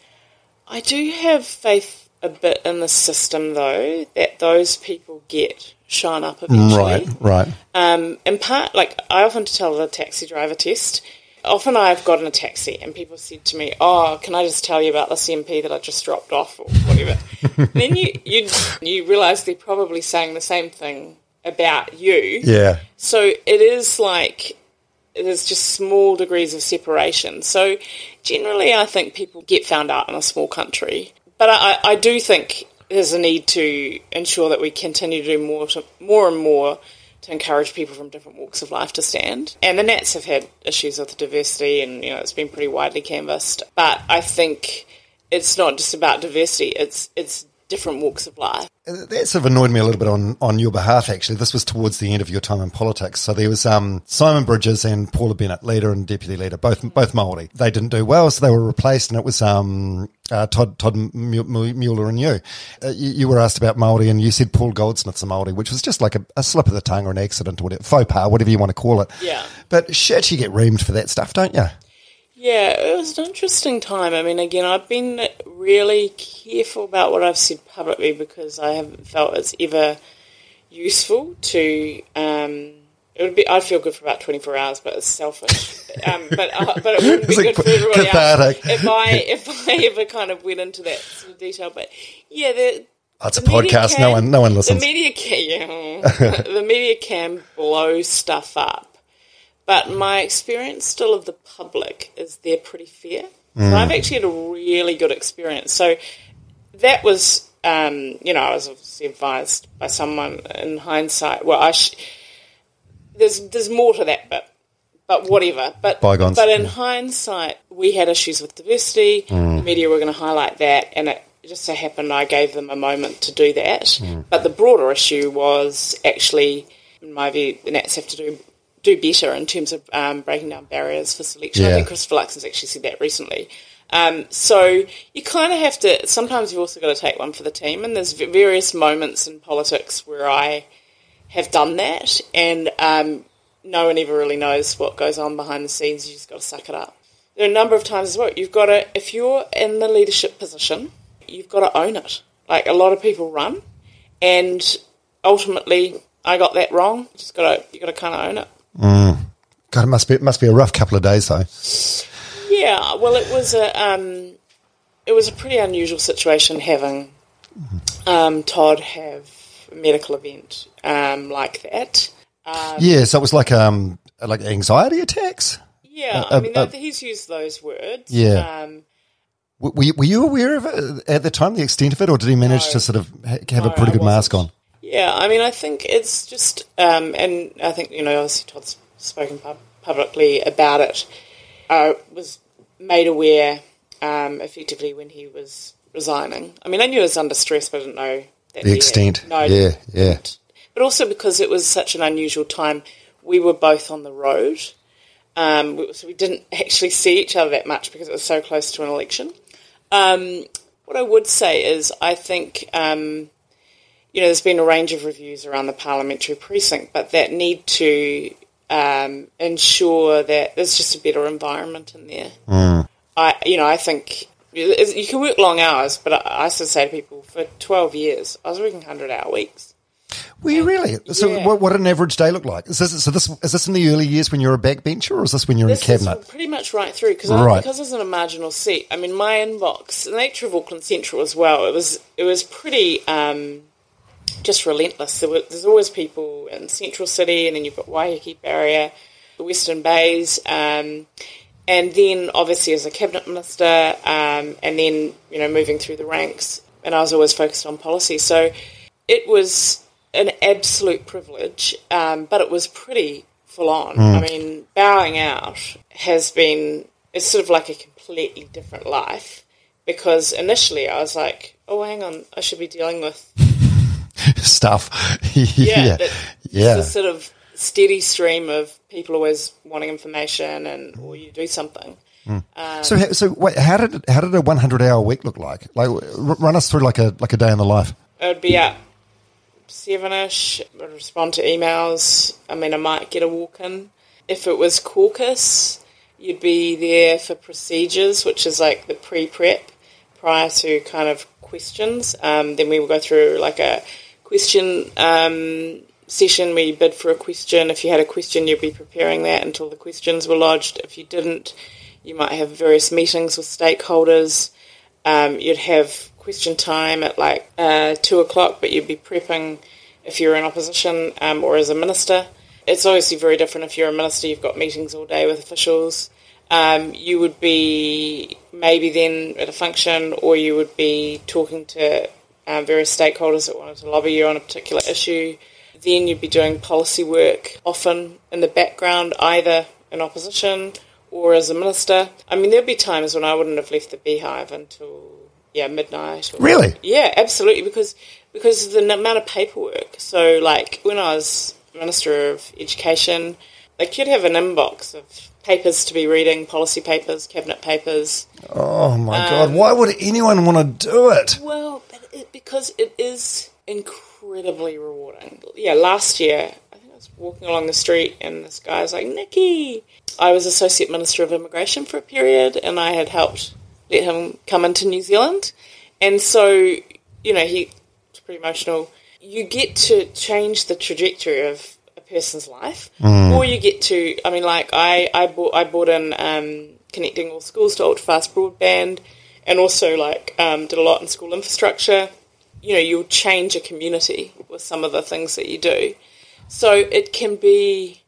Speaker 3: I do have faith a bit in the system, though, that those people get shine up eventually.
Speaker 2: Right, right.
Speaker 3: Um, in part, like I often tell the taxi driver test. Often I've gotten a taxi and people said to me, "Oh, can I just tell you about this MP that I just dropped off or whatever?" then you you you realise they're probably saying the same thing about you.
Speaker 2: Yeah.
Speaker 3: So it is like there's just small degrees of separation. So generally, I think people get found out in a small country, but I, I do think there's a need to ensure that we continue to do more, to, more and more to encourage people from different walks of life to stand. And the Nats have had issues with diversity, and you know it's been pretty widely canvassed. But I think it's not just about diversity; it's it's different walks of life.
Speaker 2: That sort of annoyed me a little bit on, on your behalf, actually. This was towards the end of your time in politics. So there was um, Simon Bridges and Paula Bennett, leader and deputy leader, both both Maori. They didn't do well, so they were replaced, and it was um, uh, Todd Todd Muller and you. Uh, you. you. were asked about Maori, and you said Paul Goldsmith's a Maori, which was just like a, a, slip of the tongue or an accident or whatever, faux pas, whatever you want to call it.
Speaker 3: Yeah.
Speaker 2: But shit, you get reamed for that stuff, don't you?
Speaker 3: Yeah, it was an interesting time. I mean, again, I've been really careful about what I've said publicly because I haven't felt it's ever useful to. Um, it would be. I'd feel good for about twenty four hours, but it's selfish. Um, but uh, but it wouldn't be good for everybody cathartic. else if I if I ever kind of went into that sort of detail. But yeah, the.
Speaker 2: Oh, it's a podcast. Can, no one, no one listens.
Speaker 3: The media can, yeah, the media can blow stuff up but my experience still of the public is they're pretty fair. Mm. So I've actually had a really good experience. So that was, um, you know, I was obviously advised by someone in hindsight. Well, I sh- there's there's more to that, but but whatever. But
Speaker 2: Bygones.
Speaker 3: but in yeah. hindsight, we had issues with diversity. Mm. The media were going to highlight that, and it just so happened I gave them a moment to do that. Mm. But the broader issue was actually, in my view, the Nats have to do do better in terms of um, breaking down barriers for selection. Yeah. I think Christopher Luxon's has actually said that recently. Um, so you kind of have to. Sometimes you've also got to take one for the team, and there's various moments in politics where I have done that, and um, no one ever really knows what goes on behind the scenes. You just got to suck it up. There are a number of times as well. You've got to, if you're in the leadership position, you've got to own it. Like a lot of people run, and ultimately, I got that wrong. Just got to you got to kind of own it.
Speaker 2: Mm. God, it must be it must be a rough couple of days though.
Speaker 3: Yeah, well, it was a um, it was a pretty unusual situation having um, Todd have a medical event um, like that.
Speaker 2: Um, yeah, so it was like um like anxiety attacks.
Speaker 3: Yeah, uh, I mean uh, he's used those words.
Speaker 2: Yeah. Um, were you, were you aware of it at the time, the extent of it, or did he manage no, to sort of have no, a pretty good mask on?
Speaker 3: Yeah, I mean, I think it's just, um, and I think, you know, obviously Todd's spoken pub- publicly about it. I was made aware um, effectively when he was resigning. I mean, I knew he was under stress, but I didn't know
Speaker 2: the extent. no, yeah, yeah.
Speaker 3: But also because it was such an unusual time, we were both on the road. Um, so we didn't actually see each other that much because it was so close to an election. Um, what I would say is, I think um, you know, there's been a range of reviews around the parliamentary precinct, but that need to um, ensure that there's just a better environment in there. Mm. I, you know, I think you can work long hours, but I, I used to say to people for 12 years, I was working 100 hour weeks.
Speaker 2: Were you really? So, yeah. what, what an average day look like? Is this so? This is this in the early years when you're a backbencher, or is this when you're
Speaker 3: this
Speaker 2: in cabinet?
Speaker 3: pretty much right through because right. because I was in a marginal seat. I mean, my inbox, the nature of Auckland Central as well. It was it was pretty. Um, just relentless. There were, there's always people in Central City, and then you've got Waiheke Barrier, the Western Bays, um, and then obviously as a cabinet minister, um, and then you know moving through the ranks. And I was always focused on policy, so it was an absolute privilege, um, but it was pretty full on. Mm. I mean, bowing out has been it's sort of like a completely different life because initially I was like, oh, hang on, I should be dealing with
Speaker 2: stuff.
Speaker 3: yeah, yeah, yeah. The sort of steady stream of people always wanting information, and or you do something.
Speaker 2: Mm. Um, so, so wait, how did how did a one hundred hour week look like? Like, run us through like a like a day in the life.
Speaker 3: It would be up seven ish. Respond to emails. I mean, I might get a walk in. If it was caucus, you'd be there for procedures, which is like the pre prep prior to kind of questions. Um, then we would go through like a question um, session where you bid for a question. If you had a question, you'd be preparing that until the questions were lodged. If you didn't, you might have various meetings with stakeholders. Um, you'd have question time at like uh, two o'clock, but you'd be prepping if you're in opposition um, or as a minister. It's obviously very different if you're a minister. You've got meetings all day with officials. Um, you would be maybe then at a function, or you would be talking to um, various stakeholders that wanted to lobby you on a particular issue. Then you'd be doing policy work, often in the background, either in opposition or as a minister. I mean, there'd be times when I wouldn't have left the beehive until yeah midnight. Or,
Speaker 2: Really?
Speaker 3: Yeah, absolutely. Because because of the amount of paperwork. So like when I was minister of education, they could have an inbox of papers to be reading, policy papers, cabinet papers.
Speaker 2: Oh my
Speaker 3: Um,
Speaker 2: god! Why would anyone want to do it?
Speaker 3: Well, it, because it is incredibly rewarding. Yeah, last year I think I was walking along the street and this guy was like, "Nikki." I was associate minister of immigration for a period, and I had helped let him come into New Zealand, and so you know he was pretty emotional. You get to change the trajectory of a person's life, or you get to. I mean, like I I bought I bought in um, connecting all schools to ultra fast broadband, and also like um, did a lot in school infrastructure. You know, you'll change a community with some of the things that you do. So it can be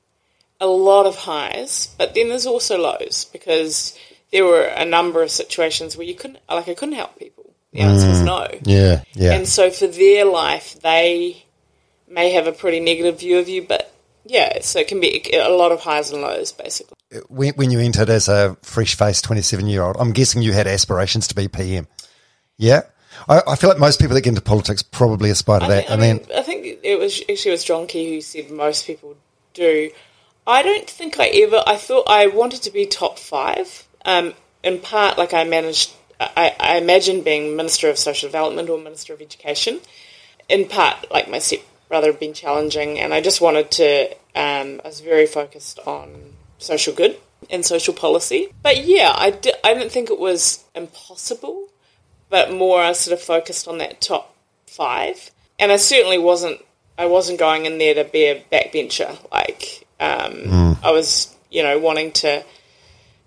Speaker 3: a lot of highs, but then there's also lows because there were a number of situations where you couldn't, like, I couldn't help people. The answer was no.
Speaker 2: Yeah, yeah.
Speaker 3: And so for their life, they may have a pretty negative view of you, but yeah, so it can be a lot of highs and lows, basically.
Speaker 2: When, when you entered as a fresh-faced twenty-seven-year-old, I'm guessing you had aspirations to be PM. Yeah, I, I feel like most people that get into politics probably aspire to
Speaker 3: I
Speaker 2: that.
Speaker 3: think,
Speaker 2: I,
Speaker 3: I,
Speaker 2: mean,
Speaker 3: mean, I think it was actually it was John Key who said most people do. I don't think I ever. I thought I wanted to be top five. Um, in part, like I managed. I, I imagined being Minister of Social Development or Minister of Education. In part, like my stepbrother had been challenging, and I just wanted to. Um, I was very focused on social good and social policy. But yeah, I, di- I didn't think it was impossible but more I sort of focused on that top five. And I certainly wasn't. I wasn't going in there to be a backbencher. Like um, I was, you know, wanting to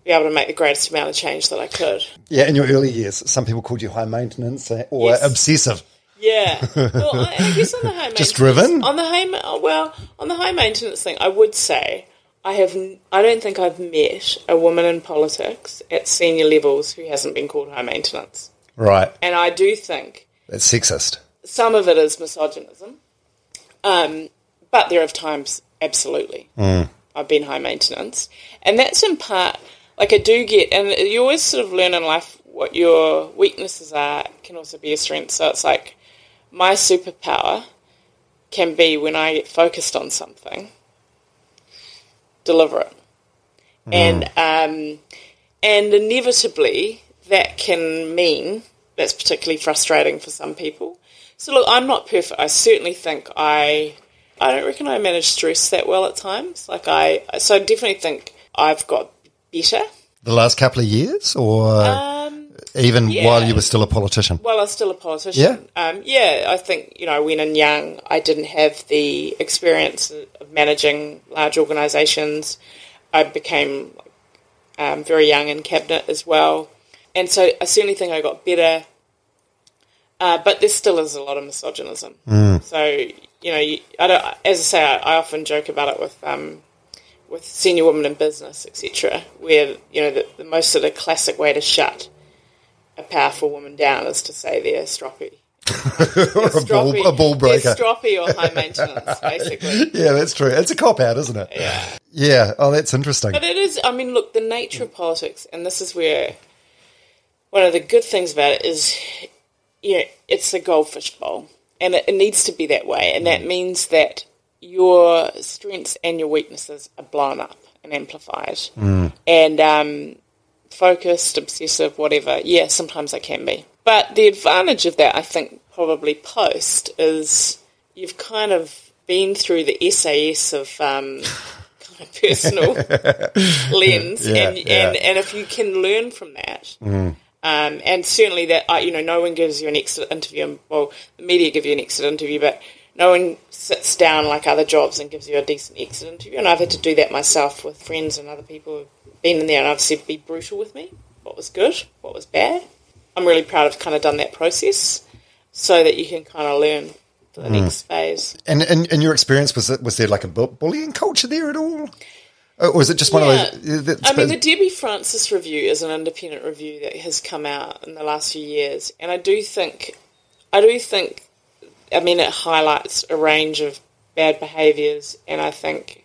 Speaker 3: be able to make the greatest amount of change that I could.
Speaker 2: yeah, in your early years, some people called you high maintenance uh, or
Speaker 3: Yes.
Speaker 2: obsessive.
Speaker 3: Yeah. Well, I, I guess on the high maintenance,
Speaker 2: Just driven?
Speaker 3: on the high. Well, on the high maintenance thing, I would say I have. I don't think I've met a woman in politics at senior levels who hasn't been called high maintenance.
Speaker 2: Right,
Speaker 3: And I do think
Speaker 2: that's sexist.
Speaker 3: some of it is misogynism, um, but there are times absolutely I've been high maintenance, and that's in part like I do get, and you always sort of learn in life what your weaknesses are can also be a strength. So it's like my superpower can be when I get focused on something, deliver it, and um, and inevitably that can mean that's particularly frustrating for some people. So look, I'm not perfect. I certainly think I I don't reckon I manage stress that well at times. Like I so I definitely think I've got better.
Speaker 2: The last couple of years, or
Speaker 3: Um,
Speaker 2: even
Speaker 3: yeah.
Speaker 2: while you were still a politician.
Speaker 3: Well, I was still a politician. Yeah. Um, yeah, I think, you know, when in young, I didn't have the experience of managing large organisations. I became um, very young in cabinet as well. And so I certainly think I got better. Uh, but there still is a lot of misogynism. So, you know, you, I don't, as I say, I, I often joke about it with um, with senior women in business, etc., where, you know, the, the most sort of classic way to shut a powerful woman down is to say they're stroppy.
Speaker 2: or a ball, a ball breaker.
Speaker 3: Stroppy or high maintenance, basically.
Speaker 2: Yeah, that's true. It's a cop out, isn't it?
Speaker 3: Yeah.
Speaker 2: Yeah. Oh, that's interesting.
Speaker 3: But it is, I mean, look, the nature of politics, and this is where one of the good things about it is, you know, it's a goldfish bowl. And it, it needs to be that way. And that means that your strengths and your weaknesses are blown up and amplified. And um, focused, obsessive, whatever, yeah, sometimes I can be. But the advantage of that, I think, probably post, is you've kind of been through the SAS of um, kind of personal lens,
Speaker 2: Yeah,
Speaker 3: and,
Speaker 2: yeah.
Speaker 3: and and if you can learn from that, um, and certainly that uh, you know, no one gives you an exit interview. Well, the media give you an exit interview, but no one sits down like other jobs and gives you a decent exit interview. And I've had to do that myself with friends and other people been in there, and I've said, "Be brutal with me. What was good? What was bad?" I'm really proud of kind of done that process, so that you can kind of learn for the hmm. next phase.
Speaker 2: And in, your experience, was it was there like a bullying culture there at all, or was it just one
Speaker 3: Yeah.
Speaker 2: of those?
Speaker 3: I mean, the Debbie Francis review is an independent review that has come out in the last few years, and I do think, I do think, I mean, it highlights a range of bad behaviours, and I think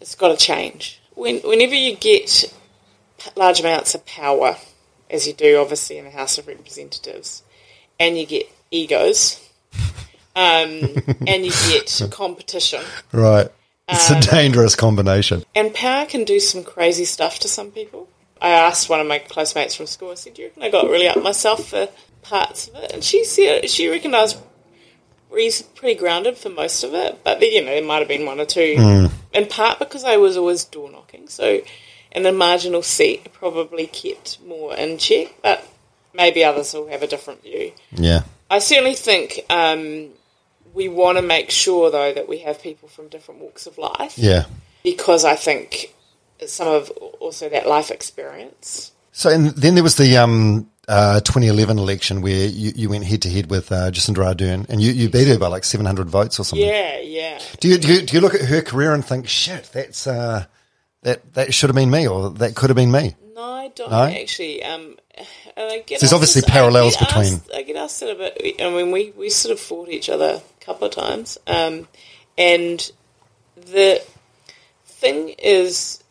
Speaker 3: it's got to change. When, whenever you get large amounts of power, as you do, obviously, in the House of Representatives, and you get egos, um, and you get competition.
Speaker 2: Right. It's
Speaker 3: Um,
Speaker 2: a dangerous combination.
Speaker 3: And power can do some crazy stuff to some people. I asked one of my close mates from school, I said, Do you reckon I got really up myself for parts of it? And she said she reckoned I was re- pretty grounded for most of it, but you know, there might have been one or two. In part because I was always door knocking, so in a marginal seat, probably kept more in check, but maybe others will have a different view.
Speaker 2: Yeah.
Speaker 3: I certainly think um, we want to make sure, though, that we have people from different walks of life
Speaker 2: Yeah.
Speaker 3: because I think some of also that life experience.
Speaker 2: So and then there was the um, uh, 2011 election where you, you went head to head with uh, Jacinda Ardern and you, you beat her by like 700 votes or something.
Speaker 3: Yeah, yeah.
Speaker 2: Do you, do you do you look at her career and think, shit, that's uh, that that should have been me or that could have been me?
Speaker 3: No, I don't
Speaker 2: No?
Speaker 3: actually. Um, I
Speaker 2: There's obviously
Speaker 3: this- I
Speaker 2: parallels
Speaker 3: get
Speaker 2: between-
Speaker 3: Asked, I get asked it a bit. I mean, we, we sort of fought each other a couple of times, um, and the thing is,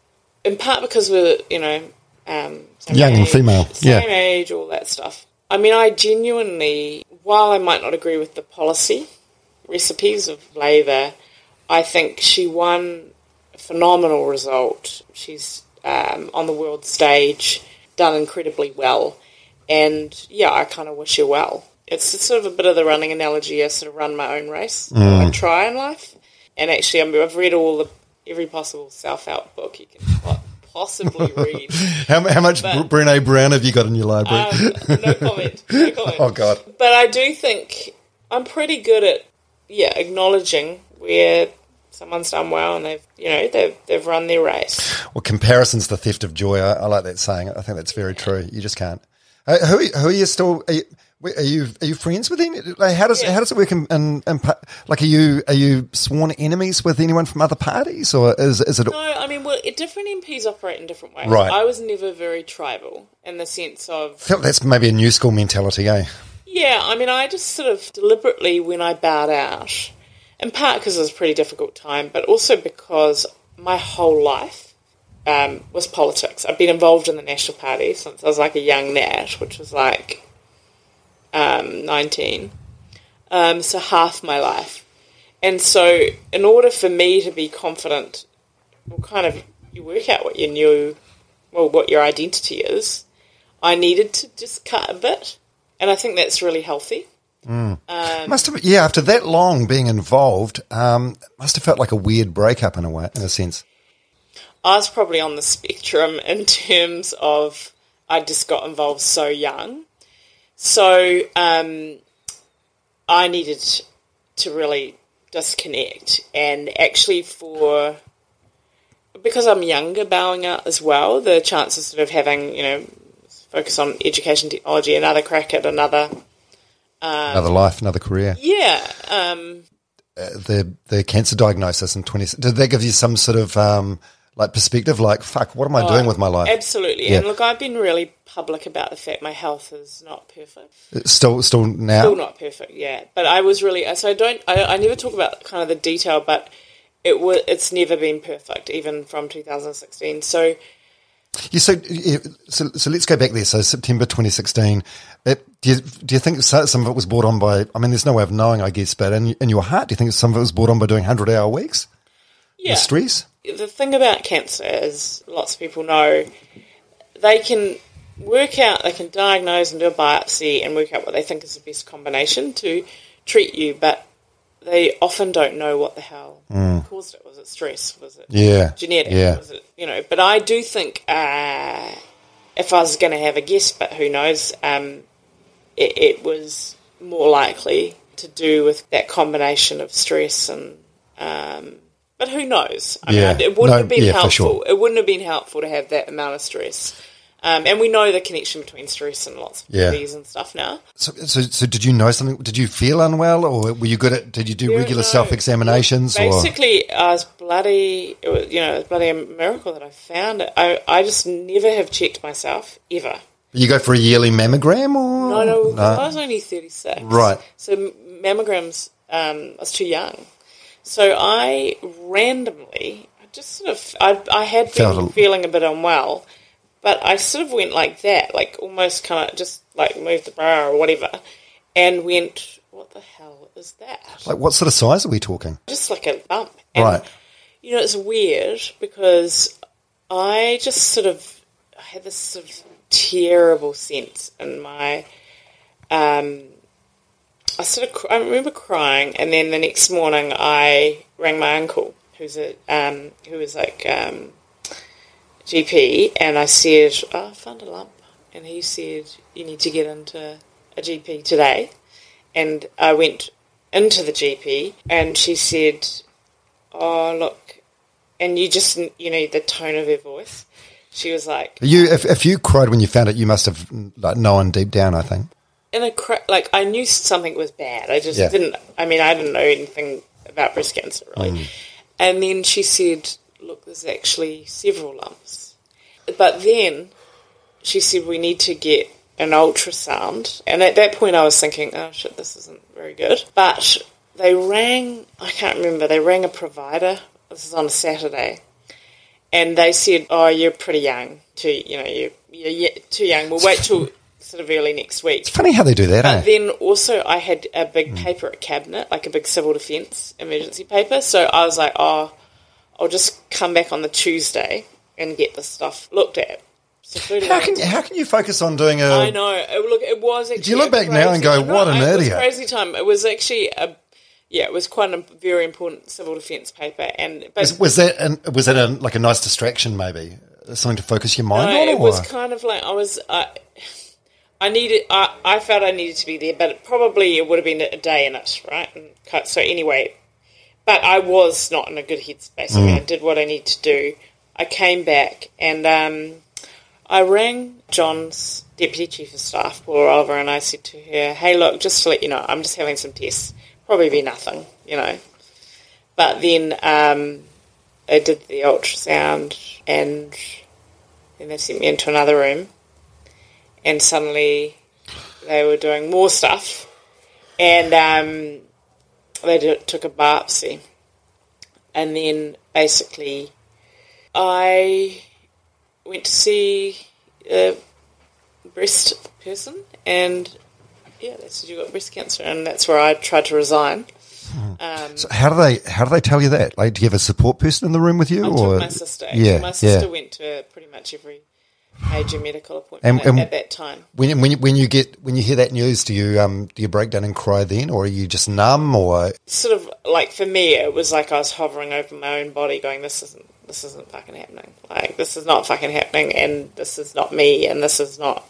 Speaker 3: in part because we're you know um, same
Speaker 2: Young and female,
Speaker 3: same
Speaker 2: yeah.
Speaker 3: age, all that stuff. I mean, I genuinely, while I might not agree with the policy recipes of Labour, I think she won a phenomenal result. She's um, on the world stage, done incredibly well, and yeah, I kind of wish her well. It's sort of a bit of the running analogy. I sort of run my own race. I try in life, and actually, I I've read all the every possible self help book you can po- possibly read.
Speaker 2: How, how much
Speaker 3: But-
Speaker 2: Brene Brown have you got in your library?
Speaker 3: Um, no comment. No comment.
Speaker 2: oh God.
Speaker 3: But I do think I'm pretty good at yeah acknowledging where someone's done well and they've you know they've they've run their race.
Speaker 2: Well, comparison's the theft of joy. I, I like that saying. I think that's very true. You just can't. Uh, who, who are you still? Are you, are you are you friends with any? Like, how does
Speaker 3: Yeah.
Speaker 2: how does it work? In, in, in like, are you are you sworn enemies with anyone from other parties, or is is it?
Speaker 3: No, I mean well, different MPs operate in different ways.
Speaker 2: Right.
Speaker 3: I was never very tribal in the sense of
Speaker 2: that's maybe a new school mentality, eh?
Speaker 3: Yeah, I mean, I just sort of deliberately, when I bowed out, in part because it was a pretty difficult time, but also because my whole life um, was politics. I've been involved in the National Party since I was like a young Nat, which was like um, 19. Um, so half my life. And so, in order for me to be confident, well, kind of, you work out what your new, well, what your identity is. I needed to just cut a bit, and I think that's really healthy.
Speaker 2: must have yeah. After that long being involved, um, must have felt like a weird breakup in a way, in a sense.
Speaker 3: I was probably on the spectrum in terms of I just got involved so young. So um, I needed to really disconnect and actually for because I'm younger bowing out as well, the chances of having, you know, focus on education technology, another crack at another
Speaker 2: another life, another career.
Speaker 3: yeah, um,
Speaker 2: the the cancer diagnosis in twenty. Did that give you some sort of um, like perspective? Like, fuck, what am I doing oh, with my life?
Speaker 3: absolutely.
Speaker 2: Yeah.
Speaker 3: And look, I've been really public about the fact my health is not perfect.
Speaker 2: Still, still now.
Speaker 3: Still not perfect, yeah. But I was really so I don't I, I never talk about kind of the detail, but it was it's never been perfect, even from 2016. So
Speaker 2: Yeah, so, so, so let's go back there. So September 2016. It, do you do you think some of it was brought on by? I mean, there's no way of knowing, I guess, but in, in your heart, do you think some of it was brought on by doing hundred hour weeks?
Speaker 3: yeah,
Speaker 2: The stress.
Speaker 3: The thing about cancer is lots of people know they can work out, they can diagnose and do a biopsy and work out what they think is the best combination to treat you, but they often don't know what the hell caused it. Was it stress? Was it
Speaker 2: Yeah.
Speaker 3: genetic?
Speaker 2: Yeah.
Speaker 3: Was it, you know, but I do think uh, if I was going to have a guess, but who knows, um, it, it was more likely to do with that combination of stress and. Um, but who knows? I
Speaker 2: Yeah.
Speaker 3: mean, it wouldn't
Speaker 2: No,
Speaker 3: have been
Speaker 2: yeah,
Speaker 3: helpful.
Speaker 2: sure.
Speaker 3: It wouldn't have been helpful to have that amount of stress. Um, and we know the connection between stress and lots of
Speaker 2: Yeah.
Speaker 3: disease and stuff now.
Speaker 2: So, so, so did you know something? Did you feel unwell, or were you good at? Did you do
Speaker 3: Yeah,
Speaker 2: regular
Speaker 3: no.
Speaker 2: self examinations? Or
Speaker 3: Basically, I was bloody. It was, you know, it was bloody a miracle that I found it. I, I just never have checked myself ever.
Speaker 2: you go for a yearly mammogram, or
Speaker 3: No, no, 'cause I was only thirty six.
Speaker 2: Right.
Speaker 3: So mammograms, um, I was too young. So I randomly, I just sort of, I, I had
Speaker 2: Felt
Speaker 3: been feeling a bit unwell, but I sort of went like that, like almost kind of just like moved the bra or whatever, and went, "What the hell is that?"
Speaker 2: Like, what sort of size are we talking?
Speaker 3: Just like a bump. And,
Speaker 2: Right.
Speaker 3: You know, it's weird because I just sort of I had this sort of terrible sense in my. Um, I sort of I remember crying, and then the next morning I rang my uncle, who's a um, who was like um, GP, and I said, oh, "I found a lump," and he said, "You need to get into a GP today." And I went into the GP, and she said, "Oh, look," and you just you know the tone of her voice. She was like,
Speaker 2: You, if, if you cried when you found it, you must have like known deep down. I think.
Speaker 3: In a cra- like I knew something was bad. I just
Speaker 2: Yeah.
Speaker 3: didn't. I mean, I didn't know anything about breast cancer really.
Speaker 2: Mm.
Speaker 3: And then she said, "Look, there's actually several lumps." But then she said we need to get an ultrasound. And at that point, I was thinking, "Oh shit, this isn't very good." But they rang. I can't remember. They rang a provider. This is on a Saturday. And they said, "Oh, you're pretty young. Too, you know, you're, you're too young. We'll wait till sort of early next week."
Speaker 2: It's funny how they do that,
Speaker 3: But
Speaker 2: eh?
Speaker 3: then also I had a big paper at cabinet, like a big civil defence emergency paper. So I was like, oh, I'll just come back on the Tuesday and get this stuff looked at.
Speaker 2: How can how can you focus on doing a?
Speaker 3: I know. It, look, it was actually.
Speaker 2: you look back now and go, "What an
Speaker 3: I it was
Speaker 2: idiot."
Speaker 3: crazy time. It was actually a, yeah, it was quite a very important civil defence paper, and but
Speaker 2: Was, was that an, was that a, like a nice distraction? Maybe something to focus your mind
Speaker 3: No,
Speaker 2: on.
Speaker 3: it
Speaker 2: or?
Speaker 3: was kind of like I was. I, I needed. I, I felt I needed to be there, but it probably it would have been a day in it, right? And cut. So anyway, but I was not in a good headspace. I mean, I did what I need to do. I came back and um, I rang John's deputy chief of staff, Paula Oliver, and I said to her, "Hey, look, just to let you know, I'm just having some tests. Probably be nothing, you know." But then um, they did the ultrasound and then they sent me into another room, and suddenly they were doing more stuff, and um, they did, took a biopsy, and then basically I went to see a breast person, and yeah, they said you got breast cancer, and that's where I tried to resign. Um,
Speaker 2: So how do they how do they tell you that? Like, do you have a support person in the room with you,
Speaker 3: I
Speaker 2: or
Speaker 3: took my sister.
Speaker 2: Yeah,
Speaker 3: my sister
Speaker 2: yeah.
Speaker 3: went to pretty much every major medical appointment
Speaker 2: And-
Speaker 3: at,
Speaker 2: and-
Speaker 3: at that time.
Speaker 2: When when you, when you get when you hear that news, do you um do you break down and cry then, or are you just numb, or
Speaker 3: Sort of like for me, it was like I was hovering over my own body, going, "This isn't, this isn't fucking happening. Like this is not fucking happening, and this is not me, and this is not,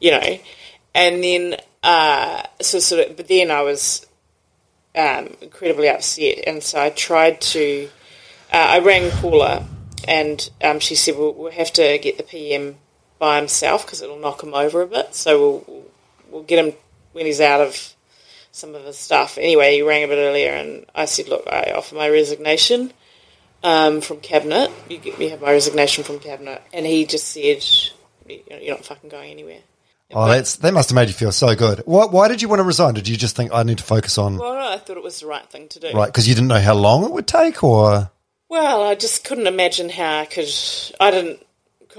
Speaker 3: you know." And then, uh, so sort of, but then I was um, incredibly upset, and so I tried to. Uh, I rang Paula, and um, she said, "We'll, we'll have to get the PM by himself because it'll knock him over a bit. So we'll we'll, get him when he's out of some of his stuff." Anyway, he rang a bit earlier, and I said, "Look, I offer my resignation um, from cabinet. You, get, you have my resignation from cabinet," and he just said, "You're not fucking going anywhere."
Speaker 2: oh, that's that must have made you feel so good. Why why did you want to resign? Did you just think I need to focus on
Speaker 3: Well, no, I thought it was the right thing to do.
Speaker 2: right because you didn't know how long it would take, or
Speaker 3: Well, I just couldn't imagine how I could. I didn't.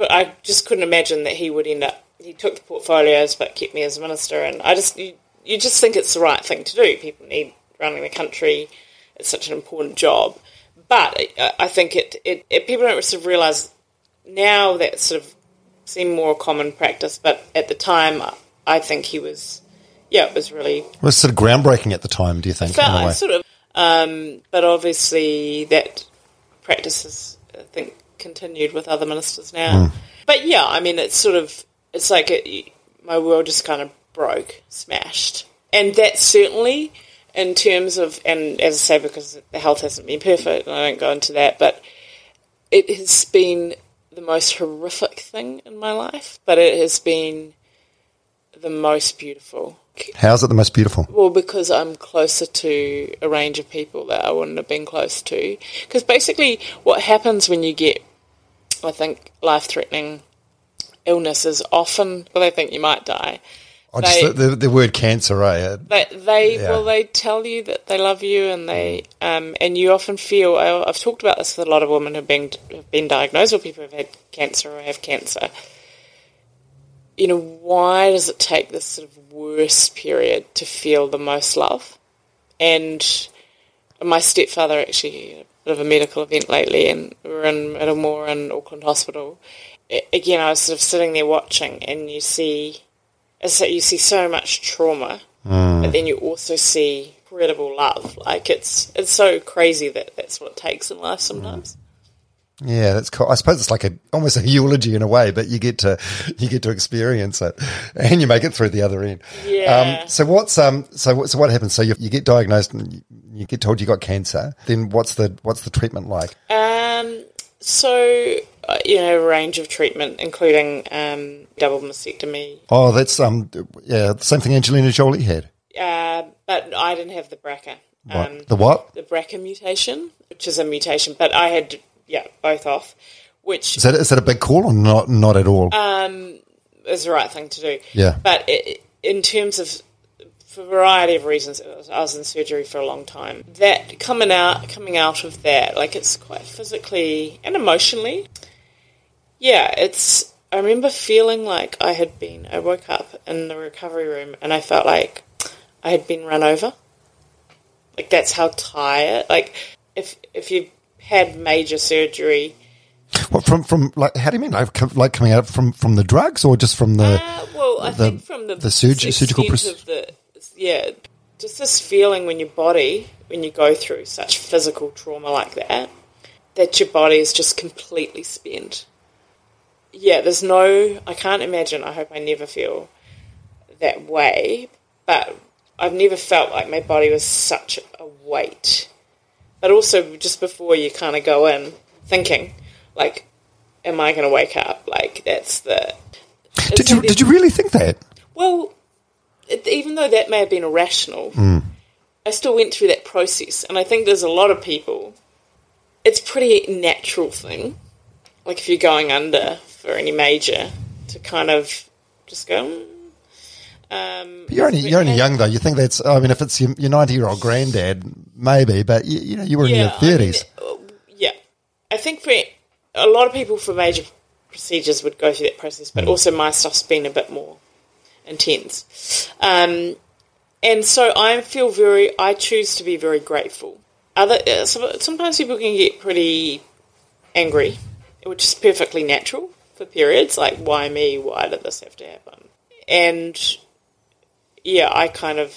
Speaker 3: I just couldn't imagine that he would end up. He took the portfolios, but kept me as minister, and I just you, you just think it's the right thing to do. People need running the country. It's such an important job, but I, I think it, it, it people don't sort of realise now that sort of seemed more common practice. But at the time, I think he was. Yeah, it was really
Speaker 2: it was sort of groundbreaking at the time? Do you think? in a
Speaker 3: felt sort of, um, but obviously that practice has, I think, continued with other ministers now. Hmm. But yeah, I mean, it's sort of, it's like it, my world just kind of broke, smashed, and that certainly, in terms of, and as I say, because the health hasn't been perfect, and I don't go into that, but it has been the most horrific thing in my life, but it has been the most beautiful.
Speaker 2: How's it the most beautiful?
Speaker 3: Well, because I'm closer to a range of people that I wouldn't have been close to. Because basically, what happens when you get, I think, life threatening illness is often, well, they think you might die,
Speaker 2: Oh, just
Speaker 3: They-
Speaker 2: the, the, the word cancer, eh?
Speaker 3: They, they
Speaker 2: Yeah.
Speaker 3: well, they tell you that they love you, and they um, and you often feel. I, I've talked about this with a lot of women who've been have been diagnosed, or people who've had cancer or have cancer. You know, why does it take this sort of worst period to feel the most love? And my stepfather actually had a bit of a medical event lately, and we were in Middlemore in Auckland Hospital. Again, I was sort of sitting there watching, and you see that you see so much trauma, mm. but then you also see incredible love. Like it's it's so crazy that that's what it takes in life sometimes.
Speaker 2: Yeah, that's cool. I suppose it's like a almost a eulogy in a way, but you get to you get to experience it, and you make it through the other end.
Speaker 3: Yeah.
Speaker 2: Um, so what's um so what- so what happens? So you, you get diagnosed and you, get told you got cancer. Then what's the what's the treatment like?
Speaker 3: Um, so uh, you know, a range of treatment, including um, double mastectomy.
Speaker 2: Oh, that's um yeah, the same thing Angelina Jolie had.
Speaker 3: Uh, but I didn't have the BRCA.
Speaker 2: What?
Speaker 3: Um,
Speaker 2: the what?
Speaker 3: the BRCA mutation, which is a mutation, but I had yeah both off, which
Speaker 2: Is that is that a big call or not? Not at all.
Speaker 3: Um, is the right thing to do.
Speaker 2: Yeah.
Speaker 3: But it, in terms of, for a variety of reasons, I was in surgery for a long time. That coming out, coming out of that, like it's quite physically and emotionally. Yeah, it's. I remember feeling like I had been. I woke up in the recovery room and I felt like I had been run over. Like that's how tired. Like if if you've had major surgery.
Speaker 2: What, from from like how do you mean like like coming out from from the drugs or just from the
Speaker 3: Uh, well, I
Speaker 2: the-
Speaker 3: think from the,
Speaker 2: the surg- surgical
Speaker 3: of the yeah, just this feeling when your body when you go through such physical trauma like that, that your body is just completely spent. Yeah, there's no. I can't imagine. I hope I never feel that way, but I've never felt like my body was such a weight. But also, just before you kind of go in thinking, like, am I going to wake up? Like, that's the.
Speaker 2: did you did you really think that
Speaker 3: well, it, even though that may have been irrational, I still went through that process, and I think there's a lot of people. It's pretty natural thing, like if you're going under for any major, to kind of just go. "Mm." Um,
Speaker 2: you're only you're only young though you think that's I mean if it's your, your 90 year old granddad maybe but you, you know you were in your
Speaker 3: I mean,
Speaker 2: 30s
Speaker 3: uh, yeah, I think for a lot of people for major procedures would go through that process, but also my stuff's been a bit more intense. Um, and so I feel very, I choose to be very grateful. Other uh, sometimes people can get pretty angry, which is perfectly natural for periods. Like, why me? Why did this have to happen? And yeah, I kind of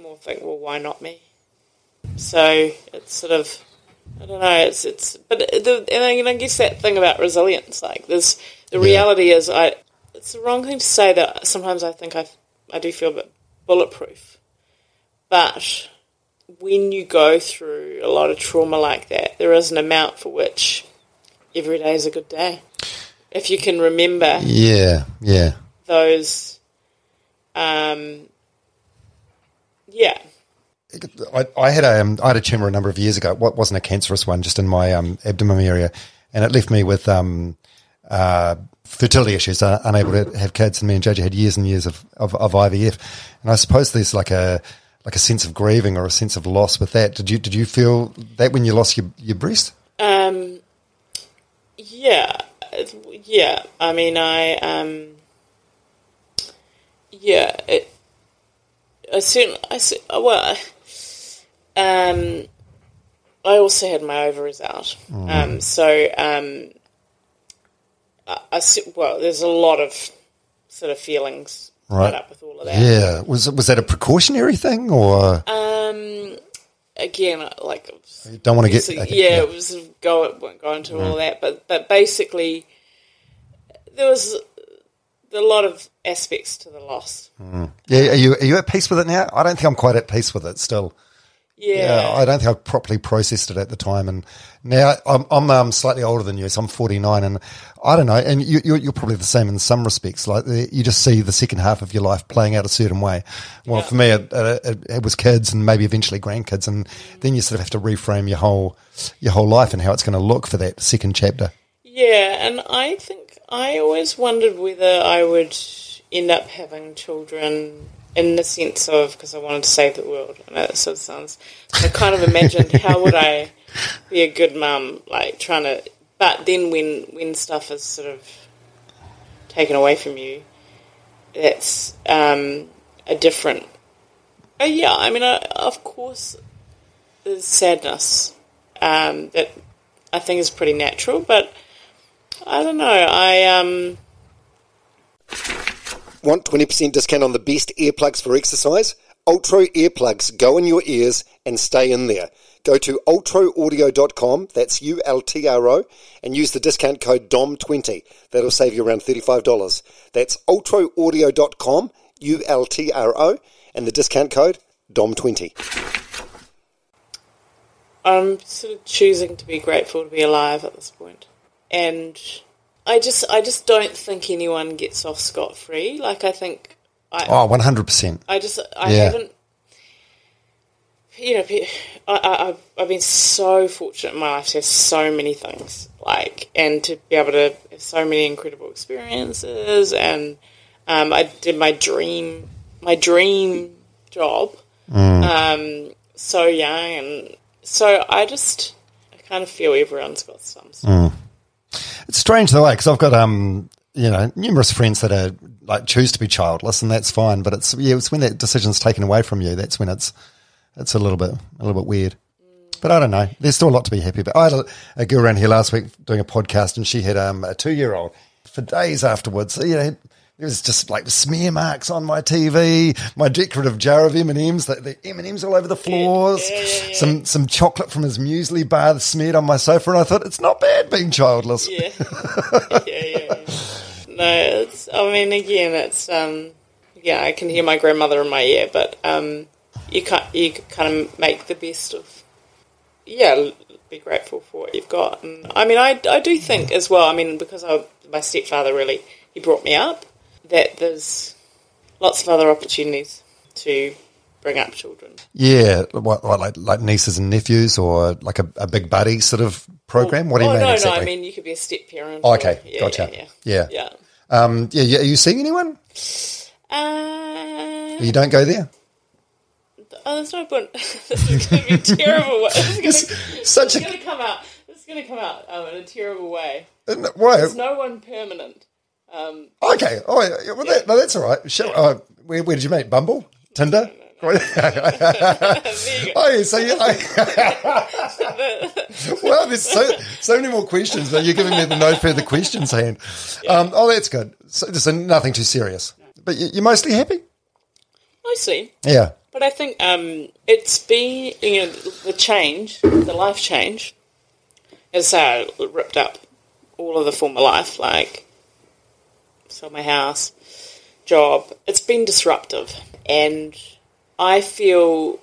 Speaker 3: more think, well, why not me? So it's sort of, I don't know. It's it's, but the and I, guess that thing about resilience, like there's the reality is, I it's the wrong thing to say that sometimes I think I I do feel a bit bulletproof, but when you go through a lot of trauma like that, there is an amount for which every day is a good day. If you can remember
Speaker 2: yeah yeah
Speaker 3: those, um, yeah,
Speaker 2: I, I had a um, I had a tumor a number of years ago. It wasn't a cancerous one, just in my um, abdomen area, and it left me with um, uh, fertility issues, uh, unable to have kids. And me and JJ had years and years of, of, of IVF, and I suppose there's like a like a sense of grieving or a sense of loss with that. Did you did you feel that when you lost your your breast?
Speaker 3: Um, yeah, yeah. I mean, I um, yeah. It, I certainly, I well, um, I also had my ovaries out. Um, so um, I, I well, there's a lot of sort of feelings
Speaker 2: Right.
Speaker 3: up with all of that.
Speaker 2: Yeah, was was that a precautionary thing or
Speaker 3: Um, again, like
Speaker 2: you don't want to get? okay,
Speaker 3: yeah, it was go won't go into all that, but but basically there was a lot of aspects to the loss.
Speaker 2: yeah. Are you are you at peace with it now? I don't think I'm quite at peace with it still.
Speaker 3: Yeah,
Speaker 2: Yeah, I don't think I properly processed it at the time, and now I'm I'm um, slightly older than you, so I'm 49, and I don't know, and you, you're, you're probably the same in some respects. Like the, you just see the second half of your life playing out a certain way. Well, for me, it, it, it was kids, and maybe eventually grandkids, and then you sort of have to reframe your whole your whole life and how it's going to look for that second chapter.
Speaker 3: yeah, and I think I always wondered whether I would end up having children in the sense of because I wanted to save the world. I know that sort of sounds. I kind of imagined how would I be a good mum, like trying to. But then when when stuff is sort of taken away from you, that's um, a different. Uh, yeah, I mean, uh, of course, there's sadness um, that I think is pretty natural, but I don't know. I um.
Speaker 5: Want 20% discount on the best earplugs for exercise? Ultro earplugs go in your ears and stay in there. Go to ultroaudio.com, that's U-L-T-R-O, and use the discount code DOM20. That'll save you around $35. That's ultroaudio.com, U-L-T-R-O, and the discount code DOM20.
Speaker 3: I'm sort of choosing to be grateful to be alive at this point, and I just I just don't think anyone gets off scot free. Like I think I
Speaker 2: Oh, 100%.
Speaker 3: I just I
Speaker 2: Yeah.
Speaker 3: haven't. You know, I, I, I've- I've been so fortunate in my life to have so many things, like, and to be able to have so many incredible experiences. And um, I did my dream, my dream job, um, so young, and so I just, I kind of feel everyone's got some. stuff.
Speaker 2: It's strange the way because I've got um you know numerous friends that are like choose to be childless and that's fine, but it's yeah it's when that decision's taken away from you that's when it's it's a little bit a little bit weird. But I don't know. There's still a lot to be happy about. I had a, a girl around here last week doing a podcast, and she had um, a two year old for days afterwards. You know, there was just like smear marks on my TV, my decorative jar of M and M's, the, the M and M's all over the floors, some some chocolate from his muesli bar smeared on my sofa, and I thought it's not bad being childless.
Speaker 3: yeah, yeah, yeah, yeah. No, it's. I mean, again, it's. Um, yeah, I can hear my grandmother in my ear, but um, you can't. You kind of make the best of. Yeah, be grateful for what you've got, and I mean, I, I do think as well. I mean, because I, my stepfather really he brought me up, that there's lots of other opportunities to bring up children.
Speaker 2: Yeah, what, what like like nieces and nephews, or like a, a big buddy sort of program. What do you
Speaker 3: oh
Speaker 2: mean
Speaker 3: no,
Speaker 2: exactly?
Speaker 3: no, I mean you could be a step parent.
Speaker 2: Oh,
Speaker 3: or-
Speaker 2: okay,
Speaker 3: yeah,
Speaker 2: gotcha.
Speaker 3: Yeah,
Speaker 2: Yeah.
Speaker 3: yeah.
Speaker 2: um, yeah, yeah. Are you seeing anyone?
Speaker 3: Uh,
Speaker 2: You don't go there.
Speaker 3: Oh, there's no point. this is going to be terrible. This is going to come out. This is going to come out um, in a terrible way.
Speaker 2: why?
Speaker 3: There's no one permanent. Um,
Speaker 2: Okay. Oh, yeah, well, that, no, that's all right. Shall, uh, where, where did you meet? Bumble? Tinder? oh, yeah, so you, I, well, there's so, so many more questions, but you're giving me the no further questions hand. Um, oh, that's good. So, so nothing too serious. But you, you're mostly happy?
Speaker 3: Mostly,
Speaker 2: Yeah.
Speaker 3: but I think um, it's been you know the change, the life change, has I ripped up all of the former life, like sold my house, job. It's been disruptive, and I feel,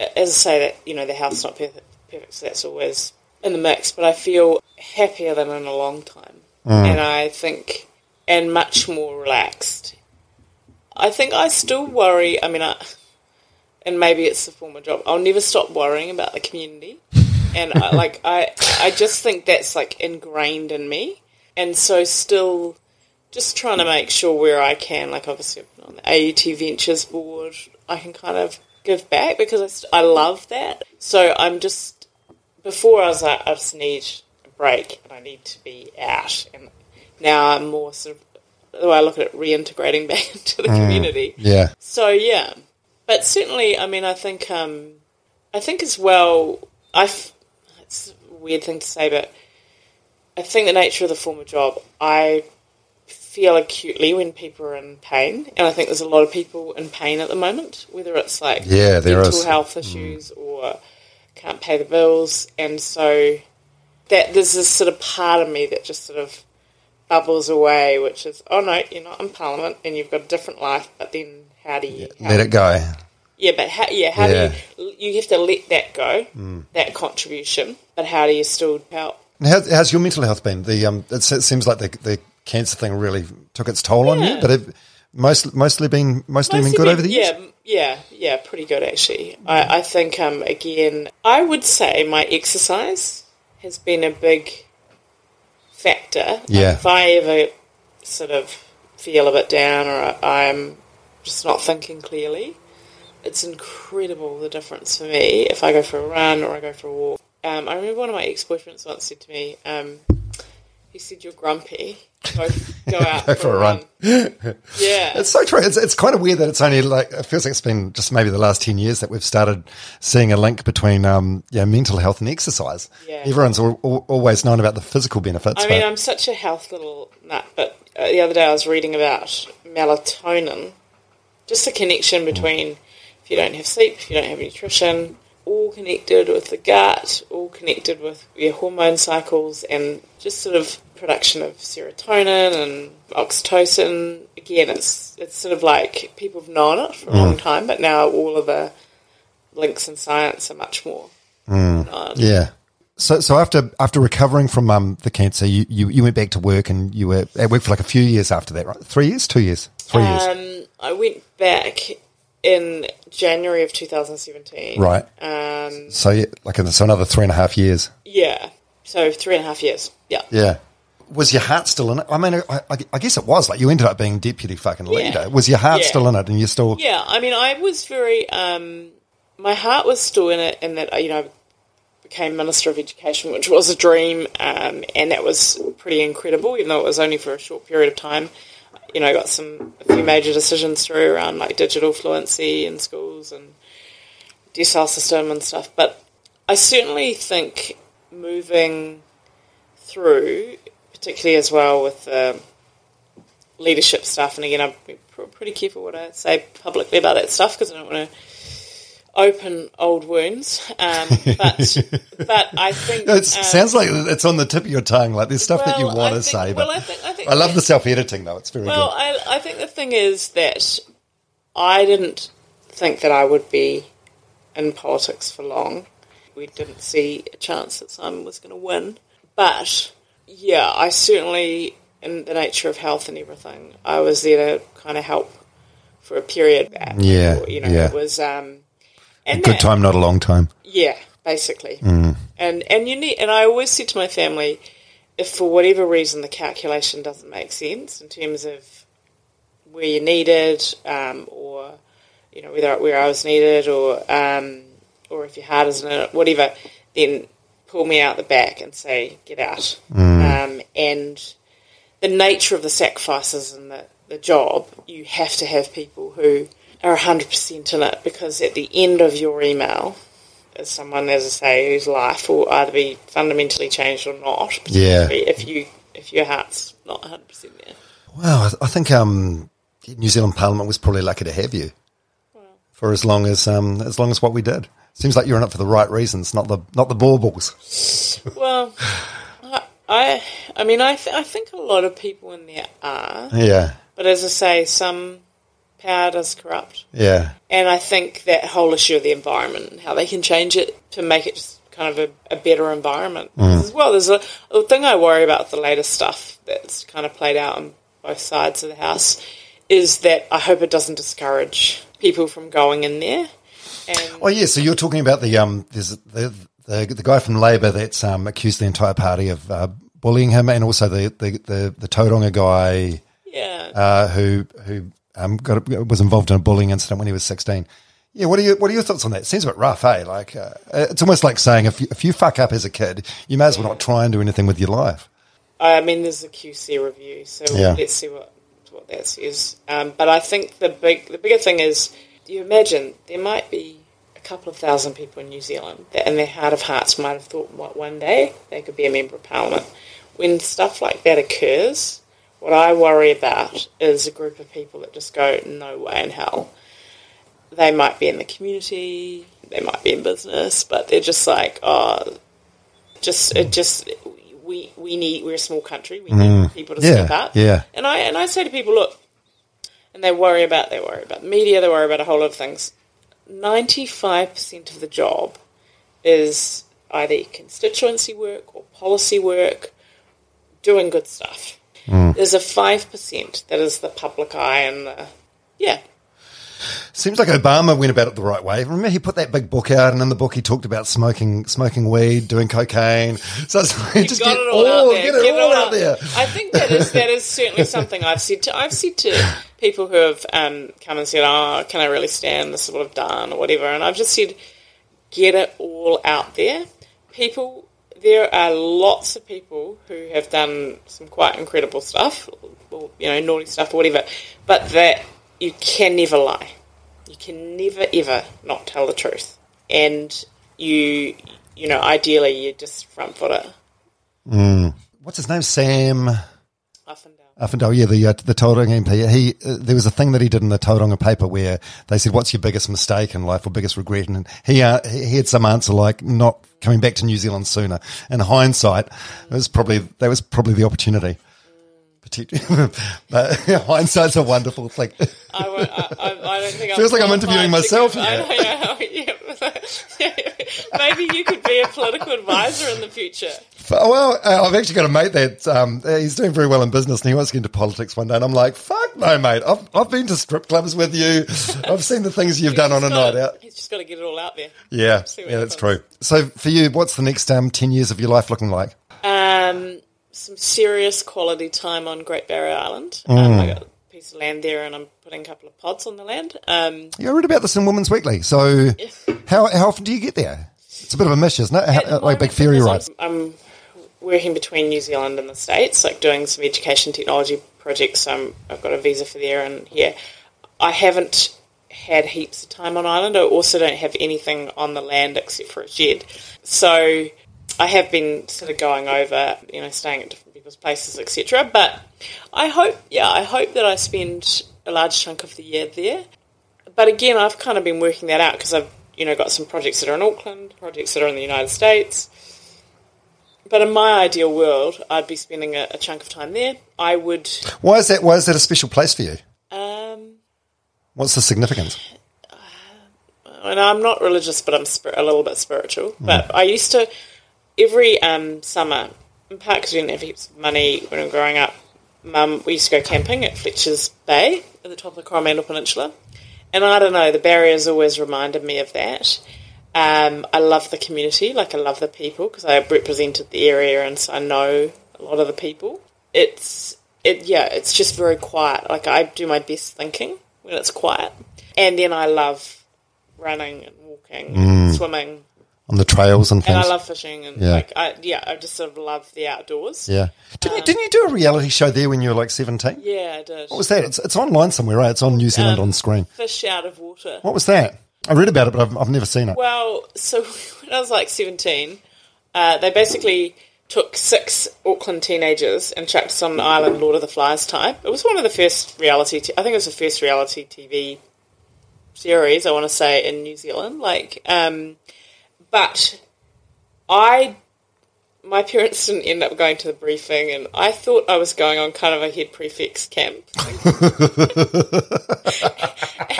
Speaker 3: as I say, that you know the house is not perfect, perfect, so that's always in the mix. But I feel happier than in a long time, mm. and I think, and much more relaxed. I think I still worry. I mean, I, and maybe it's the former job. I'll never stop worrying about the community, and I, like I, I just think that's like ingrained in me, and so still, just trying to make sure where I can, like obviously on the AUT Ventures board, I can kind of give back because I, st- I love that. So I'm just before I was like I just need a break and I need to be out, and now I'm more sort of the way I look at it, reintegrating back into the community.
Speaker 2: Yeah.
Speaker 3: So yeah, but certainly, I mean, I think, um, I think as well. I, it's a weird thing to say, but I think the nature of the former job, I feel acutely when people are in pain, and I think there's a lot of people in pain at the moment, whether it's like
Speaker 2: Yeah, there
Speaker 3: mental
Speaker 2: is.
Speaker 3: health issues or can't pay the bills, and so that there's this sort of part of me that just sort of bubbles away, which is, oh no, you're not in Parliament and you've got a different life, but then how do you how,
Speaker 2: Let it go.
Speaker 3: Yeah, but how, yeah, how
Speaker 2: Yeah.
Speaker 3: do you you have to let that go, that contribution, but how do you still help?
Speaker 2: How, how's your mental health been? The um, it se- seems like the, the cancer thing really took its toll on you, but it most, mostly been mostly, been good
Speaker 3: been-
Speaker 2: over the years.
Speaker 3: Yeah, yeah, yeah, pretty good actually. I, I think um, again, I would say my exercise has been a big factor.
Speaker 2: Yeah.
Speaker 3: if I ever sort of feel a bit down or I'm just not thinking clearly, it's incredible the difference for me if I go for a run or I go for a walk. Um, I remember one of my ex boyfriends once said to me, um, he said, You're grumpy. Go, go out
Speaker 2: Go
Speaker 3: for, a run. yeah.
Speaker 2: It's so true. It's, it's kind of weird that it's only like it feels like it's been just maybe the last ten years that we've started seeing a link between um, yeah mental health and exercise.
Speaker 3: Yeah.
Speaker 2: Everyone's al- al- always known about the physical benefits.
Speaker 3: I mean, I'm such a health little nut, but uh, the other day I was reading about melatonin, just the connection between if you don't have sleep, if you don't have nutrition, all connected with the gut, all connected with your hormone cycles, and just sort of production of serotonin and oxytocin. Again, it's it's sort of like people have known it for a long time, but now all of the links in science are much more. known.
Speaker 2: yeah. So, so after after recovering from um, the cancer, you, you, you went back to work and you were at work for like a few years after that, right? Three years, two years, three years,
Speaker 3: Um, I went back in January of 2017.
Speaker 2: right?
Speaker 3: Um,
Speaker 2: So, yeah, like so another three and a half years.
Speaker 3: yeah. So three and a half years. Yeah.
Speaker 2: Yeah. Was your heart still in it? I mean, I, I, I guess it was. Like you ended up being deputy fucking leader. Was your heart
Speaker 3: Yeah.
Speaker 2: still in it, and you're still?
Speaker 3: Yeah. I mean, I was very. Um, my heart was still in it, in that you know, I became minister of education, which was a dream, um, and that was pretty incredible. Even though it was only for a short period of time. You know, I got some a few major decisions through around like digital fluency in schools and decile system and stuff. But I certainly think moving through, particularly as well with the leadership stuff, and again, I'm pretty careful what I say publicly about that stuff because I don't want to open old wounds. Um, but but I think
Speaker 2: It
Speaker 3: um,
Speaker 2: sounds like it's on the tip of your tongue. Like there's stuff that you want
Speaker 3: I
Speaker 2: to
Speaker 3: think-
Speaker 2: say,
Speaker 3: well,
Speaker 2: but
Speaker 3: I think- I think
Speaker 2: I love the self editing though. It's very
Speaker 3: Well,
Speaker 2: good.
Speaker 3: I, I think the thing is that I didn't think that I would be in politics for long. We didn't see a chance that Simon was going to win. But yeah, I certainly, in the nature of health and everything, I was there to kind of help for a period back.
Speaker 2: Yeah,
Speaker 3: you know,
Speaker 2: yeah.
Speaker 3: it was um, and
Speaker 2: Good
Speaker 3: that-
Speaker 2: time, not a long time.
Speaker 3: yeah, basically. And and you need and I always said to my family, if for whatever reason the calculation doesn't make sense in terms of where you're needed, um, or you know whether where I was needed, or um, or if your heart isn't in it, whatever, then pull me out the back and say get out. Um, and the nature of the sacrifices and the, the job, you have to have people who are 100% in it because at the end of your email is someone, as I say, whose life will either be fundamentally changed or not.
Speaker 2: Yeah.
Speaker 3: If you if your heart's not 100% there.
Speaker 2: Wow, I, think um, New Zealand Parliament was probably lucky to have you for as long as um, as long as what we did. Seems like you're in it for the right reasons, not the not the baubles.
Speaker 3: Well, I, I, I mean, I, th- I think a lot of people in there are,
Speaker 2: Yeah,
Speaker 3: but as I say, some power does corrupt.
Speaker 2: yeah,
Speaker 3: And I think that whole issue of the environment and how they can change it to make it just kind of a, a better environment. As well, there's a, a thing I worry about with the latest stuff that's kind of played out on both sides of the house is that I hope it doesn't discourage people from going in there. And
Speaker 2: Oh yeah, so you're talking about the um, there's the the, the guy from Labor that's um, accused the entire party of uh, bullying him, and also the the the, the Tauranga guy
Speaker 3: yeah,
Speaker 2: uh, who who um, got was involved in a bullying incident when he was 16. Yeah, what are you what are your thoughts on that? It Seems a bit rough, eh? Like uh, it's almost like saying if you, if you fuck up as a kid, you may as well not try and do anything with your life.
Speaker 3: I mean, there's a QC review, so
Speaker 2: Yeah.
Speaker 3: let's see what what that says. Um, but I think the big the bigger thing is, you imagine there might be a couple of thousand people in New Zealand that, in their heart of hearts, might have thought, what one day they could be a member of parliament. When stuff like that occurs, what I worry about is a group of people that just go, no way in hell. They might be in the community, they might be in business, but they're just like, oh, just it just we we need we're a small country. We need people to
Speaker 2: Mm. Yeah,
Speaker 3: step up.
Speaker 2: yeah.
Speaker 3: And I and I say to people, look, and they worry about they worry about the media, they worry about a whole lot of things. Ninety five percent of the job is either constituency work or policy work, doing good stuff. There's a five percent that is the public eye and the yeah.
Speaker 2: Seems like Obama went about it the right way. Remember, he put that big book out, and in the book he talked about smoking, smoking weed, doing cocaine. So it's like, just get
Speaker 3: it all out there.
Speaker 2: get it all out there.
Speaker 3: I think that is that is certainly something I've said to I've said to people who have um, come and said, "Oh, can I really stand this is what I've done or whatever?" And I've just said, "Get it all out there." People, there are lots of people who have done some quite incredible stuff, or you know, naughty stuff or whatever, but that you can never lie. You can never ever not tell the truth, and you, you know, ideally you just front foot it. Mm.
Speaker 2: What's his name? Sam
Speaker 3: down.
Speaker 2: Uffindell. Yeah, the uh, the Tauranga MP. He uh, there was a thing that he did in the Tauranga paper where they said, "What's your biggest mistake in life or biggest regret?" And he uh, he had some answer like not coming back to New Zealand sooner. In hindsight, it was probably that was probably the opportunity. But hindsight's a wonderful thing.
Speaker 3: I, I, I, I don't think
Speaker 2: Feels
Speaker 3: I'm
Speaker 2: like I'm interviewing myself
Speaker 3: I know, yeah, yeah. Maybe you could be a political advisor in the future.
Speaker 2: Well, uh, I've actually got a mate that um, uh, he's doing very well in business, and he wants to get into politics one day. And I'm like, "Fuck no, mate! I've I've been to strip clubs with you. I've seen the things you've done on a night
Speaker 3: gotta-
Speaker 2: out."
Speaker 3: He's just got to get it all out there.
Speaker 2: Yeah, yeah, that's true. So for you, what's the next um, ten years of your life looking like?
Speaker 3: Um, some serious quality time on Great Barrier Island.
Speaker 2: Mm.
Speaker 3: Um, I got piece of land there, and I'm putting a couple of pods on the land. Um,
Speaker 2: You read about this in Women's Weekly. So how how often do you get there? It's a bit of a mish, isn't it? How, like big ferry rides.
Speaker 3: I'm, I'm working between New Zealand and the States, like doing some education technology projects. Um, I've got a visa for there and here. I haven't had heaps of time on island. I also don't have anything on the land except for a shed. So I have been sort of going over, you know, staying at different people's places, etc. But I hope, yeah, I hope that I spend a large chunk of the year there but again, I've kind of been working that out because I've you know got some projects that are in Auckland, projects that are in the United States. But in my ideal world, I'd be spending a, a chunk of time there. I would,
Speaker 2: Why is that? Why is that a special place for you?
Speaker 3: um,
Speaker 2: What's the significance?
Speaker 3: and I'm not religious, but I'm a little bit spiritual. But I used to every um, summer, in part because we didn't have heaps of money when we were growing up. Mum, we used to go camping at Fletcher's Bay at the top of the Coromandel Peninsula, and I don't know, the barriers always reminded me of that. Um, I love the community, like I love the people because I represented the area, and so I know a lot of the people. It's it, yeah, it's just very quiet. Like I do my best thinking when it's quiet, and then I love running and walking, and swimming,
Speaker 2: On the trails and things. and.
Speaker 3: I love fishing, and
Speaker 2: Yeah.
Speaker 3: like I yeah, I just sort of love the outdoors.
Speaker 2: yeah. Didn't, you, didn't you do a reality show there when you were like seventeen?
Speaker 3: Yeah, I did.
Speaker 2: What was that? It's, it's online somewhere, right? It's on New Zealand
Speaker 3: Um,
Speaker 2: on screen.
Speaker 3: Fish out of water.
Speaker 2: What was that? I read about it, but I've, I've never seen it.
Speaker 3: Well, so when I was like 17, uh, they basically took six Auckland teenagers and chucked us on an island, Lord of the Flies type. It was one of the first reality, t- I think it was the first reality TV series, I want to say, in New Zealand. Like, um, but I, my parents didn't end up going to the briefing, and I thought I was going on kind of a head prefix camp.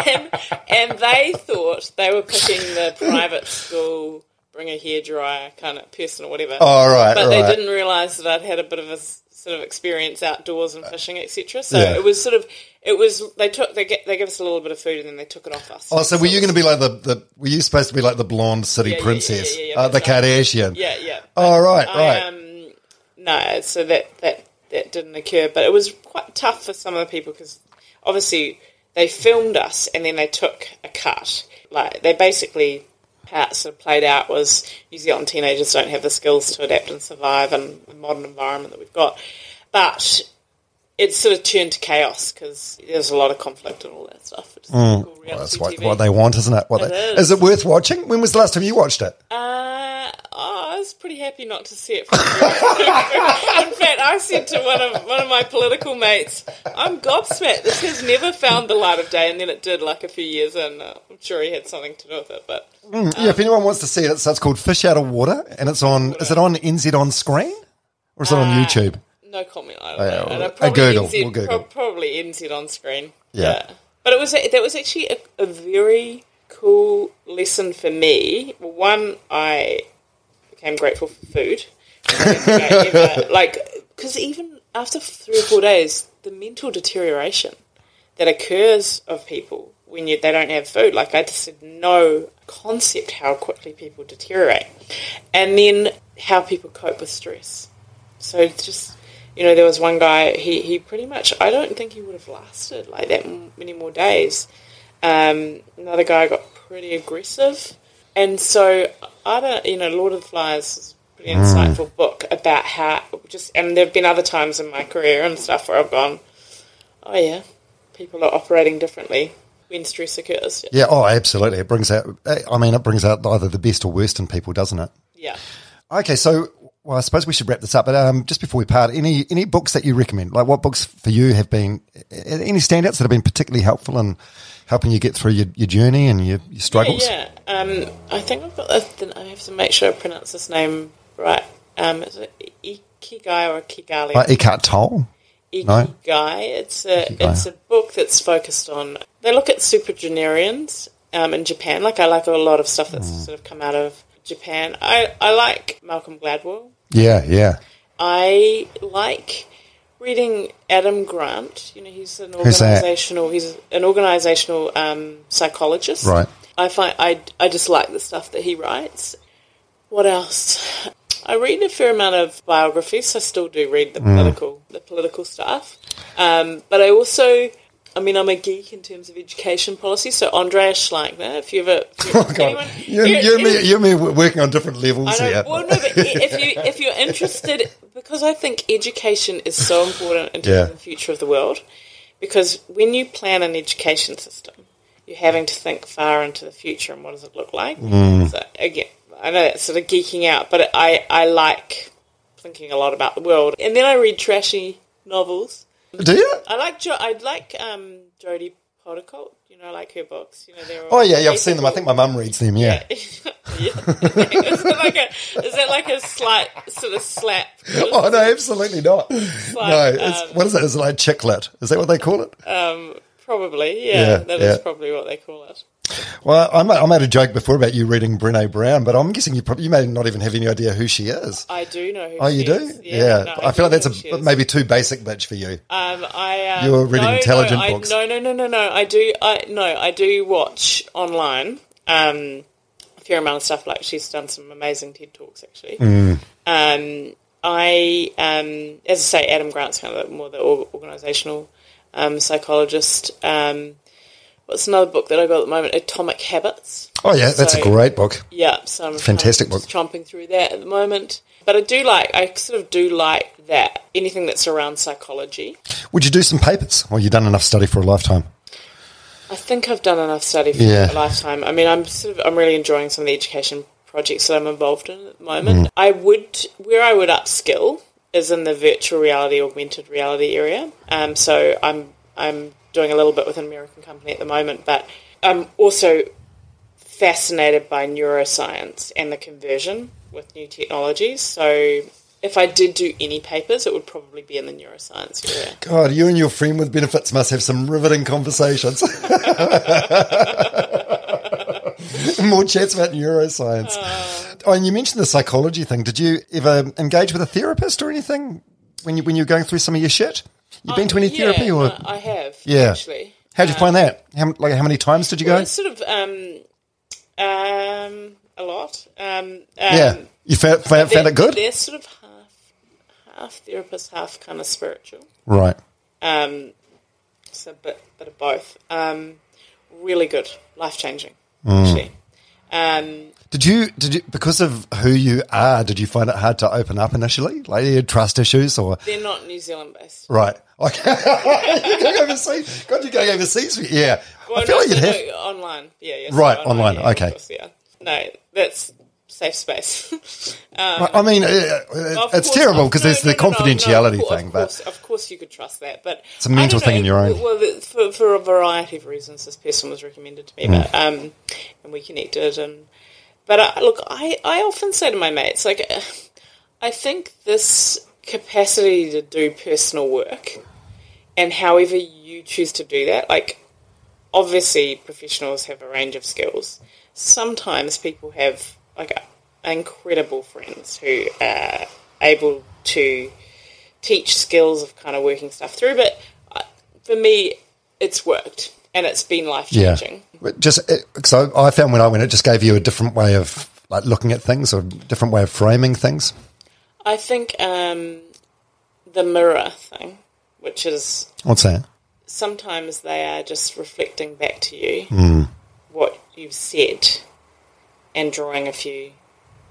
Speaker 3: and, and they thought they were picking the private school, bring a hairdryer kind of person or whatever.
Speaker 2: Oh, right,
Speaker 3: But
Speaker 2: right.
Speaker 3: they didn't realise that I'd had a bit of a sort of experience outdoors and fishing, etc. So
Speaker 2: Yeah.
Speaker 3: it was sort of, it was, they took, they, get, they gave us a little bit of food and then they took it off us.
Speaker 2: Oh, so were you going to be like the, the? Were you supposed to be like the blonde city
Speaker 3: Yeah,
Speaker 2: princess,
Speaker 3: yeah, yeah,
Speaker 2: uh, the. Kardashian?
Speaker 3: Yeah, yeah.
Speaker 2: Oh, right,
Speaker 3: I,
Speaker 2: right.
Speaker 3: Um, no, so that, that, that didn't occur. But it was quite tough for some of the people because obviously they filmed us and then they took a cut. Like, they basically, how it sort of played out was New Zealand teenagers don't have the skills to adapt and survive in the modern environment that we've got. But it sort of turned to chaos because there's a lot of conflict and all that stuff. Which is cool
Speaker 2: Well, Mm. that's what, what they want, isn't it? What
Speaker 3: It
Speaker 2: they,
Speaker 3: is.
Speaker 2: is it worth watching? When was the last time you watched it?
Speaker 3: Uh, oh, I was pretty happy not to see it. In fact, I said to one of one of my political mates, "I'm gobsmacked. This has never found the light of day." And then it did, like a few years in. Uh, I'm sure he had something to do with it, but
Speaker 2: yeah, if anyone wants to see it, so it's called Fish Out of Water, and it's on. Is it on NZ on screen, or is it on
Speaker 3: Uh,
Speaker 2: YouTube?
Speaker 3: no comment. I don't
Speaker 2: Oh, yeah,
Speaker 3: know.
Speaker 2: well,
Speaker 3: probably
Speaker 2: Google.
Speaker 3: NZ,
Speaker 2: We'll Google.
Speaker 3: prob- probably NZ on screen.
Speaker 2: Yeah.
Speaker 3: but it was a, that was actually a, a very cool lesson for me. One, I became grateful for food. Ever- like, because even after three or four days, the mental deterioration that occurs of people when you, they don't have food. Like I just had no concept how quickly people deteriorate, and then how people cope with stress. So just you know, there was one guy. He he pretty much. I don't think he would have lasted like that many more days. Um, another guy got pretty aggressive, and so I don't. You know, Lord of the Flies is a pretty hmm. insightful book about how just. And there have been other times in my career and stuff where I've gone, oh yeah, people are operating differently when stress occurs.
Speaker 2: Yeah. Oh, absolutely. It brings out. Eh, I mean, it brings out either the best or worst in people, doesn't it?
Speaker 3: Yeah.
Speaker 2: Okay, so well, I suppose we should wrap this up. But um, just before we part, any any books that you recommend? Like, what books for you have been eh, eh, any standouts that have been particularly helpful in helping you get through your, your journey and your, your struggles?
Speaker 3: Yeah, yeah. Um, I think I've got. This. I have to make sure I pronounce this name right. Um, is it Ikigai or Kigali?
Speaker 2: Like Eckhart Tolle.
Speaker 3: Ikigai. No? It's a Ikigai. it's a book that's focused on. They look at supergenarians um, in Japan. Like I like a lot of stuff that's mm. sort of come out of Japan. I, I like Malcolm Gladwell.
Speaker 2: Yeah, yeah.
Speaker 3: I like reading Adam Grant. You know, he's an organizational. He's an organizational um, psychologist.
Speaker 2: Right.
Speaker 3: I find I I just like the stuff that he writes. What else? I read a fair amount of biographies. I still do read the mm. political the political stuff, um, but I also I mean, I'm a geek in terms of education policy. So Andreas Schleicher, if you ever, if oh, anyone,
Speaker 2: you, you, you, me, you me working on different levels here.
Speaker 3: Well, no, but if you if you're interested, because I think education is so important in terms yeah. of the future of the world. Because when you plan an education system, you're having to think far into the future and what does it look like.
Speaker 2: Mm.
Speaker 3: So again, I know that's sort of geeking out, but I I like thinking a lot about the world, and then I read trashy novels
Speaker 2: do you?
Speaker 3: I like jo- I like um, Jodi Picoult. You know, I like her books. You know, they're
Speaker 2: oh yeah, yeah, I've seen them. I think my mum reads them. Yeah. yeah.
Speaker 3: is, it like a, is that like a slight sort of slap?
Speaker 2: Oh no, absolutely not. Like, no, um, what is it? Is it like chick lit? Is that what they call it?
Speaker 3: Um, probably. Yeah, yeah that is probably what they call it.
Speaker 2: Well, I made, I made a joke before about you reading Brene Brown, but I'm guessing you probably you may not even have any idea who she is.
Speaker 3: I do know who.
Speaker 2: Oh, you do?
Speaker 3: Is.
Speaker 2: Yeah. yeah. No, I, I, feel like that's a maybe too basic bitch for you.
Speaker 3: Um, I um,
Speaker 2: you're reading no, intelligent
Speaker 3: no,
Speaker 2: books.
Speaker 3: I, no, no, no, no, no. I do. I no, I do watch online. Um, a fair amount of stuff. Like she's done some amazing TED talks actually.
Speaker 2: Mm.
Speaker 3: Um, I um, as I say, Adam Grant's kind of more the organisational um, psychologist. Um, what's another book that I've got at the moment? Atomic Habits.
Speaker 2: Oh yeah, that's so, a great book.
Speaker 3: Yeah, so I'm
Speaker 2: fantastic book.
Speaker 3: Chomping through that at the moment, but I do like. I sort of do like that anything that's around psychology.
Speaker 2: Would you do some papers? Or you done enough study for a lifetime?
Speaker 3: I think I've done enough study for yeah. a lifetime. I mean, I'm sort of I'm really enjoying some of the education projects that I'm involved in at the moment. Mm. I would where I would upskill is in the virtual reality, augmented reality area. Um, so I'm I'm doing a little bit with an American company at the moment, but I'm also fascinated by neuroscience and the conversion with new technologies. So if I did do any papers, it would probably be in the neuroscience area.
Speaker 2: God, you and your friend with benefits must have some riveting conversations. More chats about neuroscience. Uh, oh, and you mentioned the psychology thing. Did you ever engage with a therapist or anything when you when you were going through some of your shit? You've been to any
Speaker 3: yeah,
Speaker 2: therapy, or
Speaker 3: I have.
Speaker 2: Yeah,
Speaker 3: actually.
Speaker 2: How'd you um, find that? How, like, how many times did you
Speaker 3: well,
Speaker 2: go?
Speaker 3: Sort of, um, um, a lot. Um,
Speaker 2: yeah, you found, found, found it good.
Speaker 3: They're sort of half, half therapist, half kind of spiritual.
Speaker 2: Right.
Speaker 3: Um, so a bit, bit of both. Um, really good, life changing.
Speaker 2: Mm.
Speaker 3: Actually. Um,
Speaker 2: did you did you because of who you are? Did you find it hard to open up initially? Like you had trust issues, or
Speaker 3: they're not New Zealand based,
Speaker 2: right? Okay, you're going overseas. God, you're going overseas. Yeah,
Speaker 3: well, I feel no, like you'd have
Speaker 2: online.
Speaker 3: Yeah,
Speaker 2: yes, right, online.
Speaker 3: online
Speaker 2: yeah,
Speaker 3: okay, course, yeah. No, that's safe space. um,
Speaker 2: I mean, uh, it's course, terrible because no, there's no, the confidentiality no, thing,
Speaker 3: of
Speaker 2: course,
Speaker 3: but of course you could trust that. But
Speaker 2: it's a mental thing
Speaker 3: know,
Speaker 2: in your own.
Speaker 3: Well, for, for a variety of reasons, this person was recommended to me, mm. but um, and we connected and but uh, look, I, I often say to my mates, like, uh, I think this capacity to do personal work and however you choose to do that, like, obviously professionals have a range of skills. Sometimes people have, like, incredible friends who are able to teach skills of kind of working stuff through, but uh, for me, it's worked and it's been life changing.
Speaker 2: But Just so I found when I went, it just gave you a different way of like looking at things or different way of framing things.
Speaker 3: I think um, the mirror thing, which is
Speaker 2: What's that?
Speaker 3: sometimes they are just reflecting back to you
Speaker 2: Hmm.
Speaker 3: what you've said and drawing a few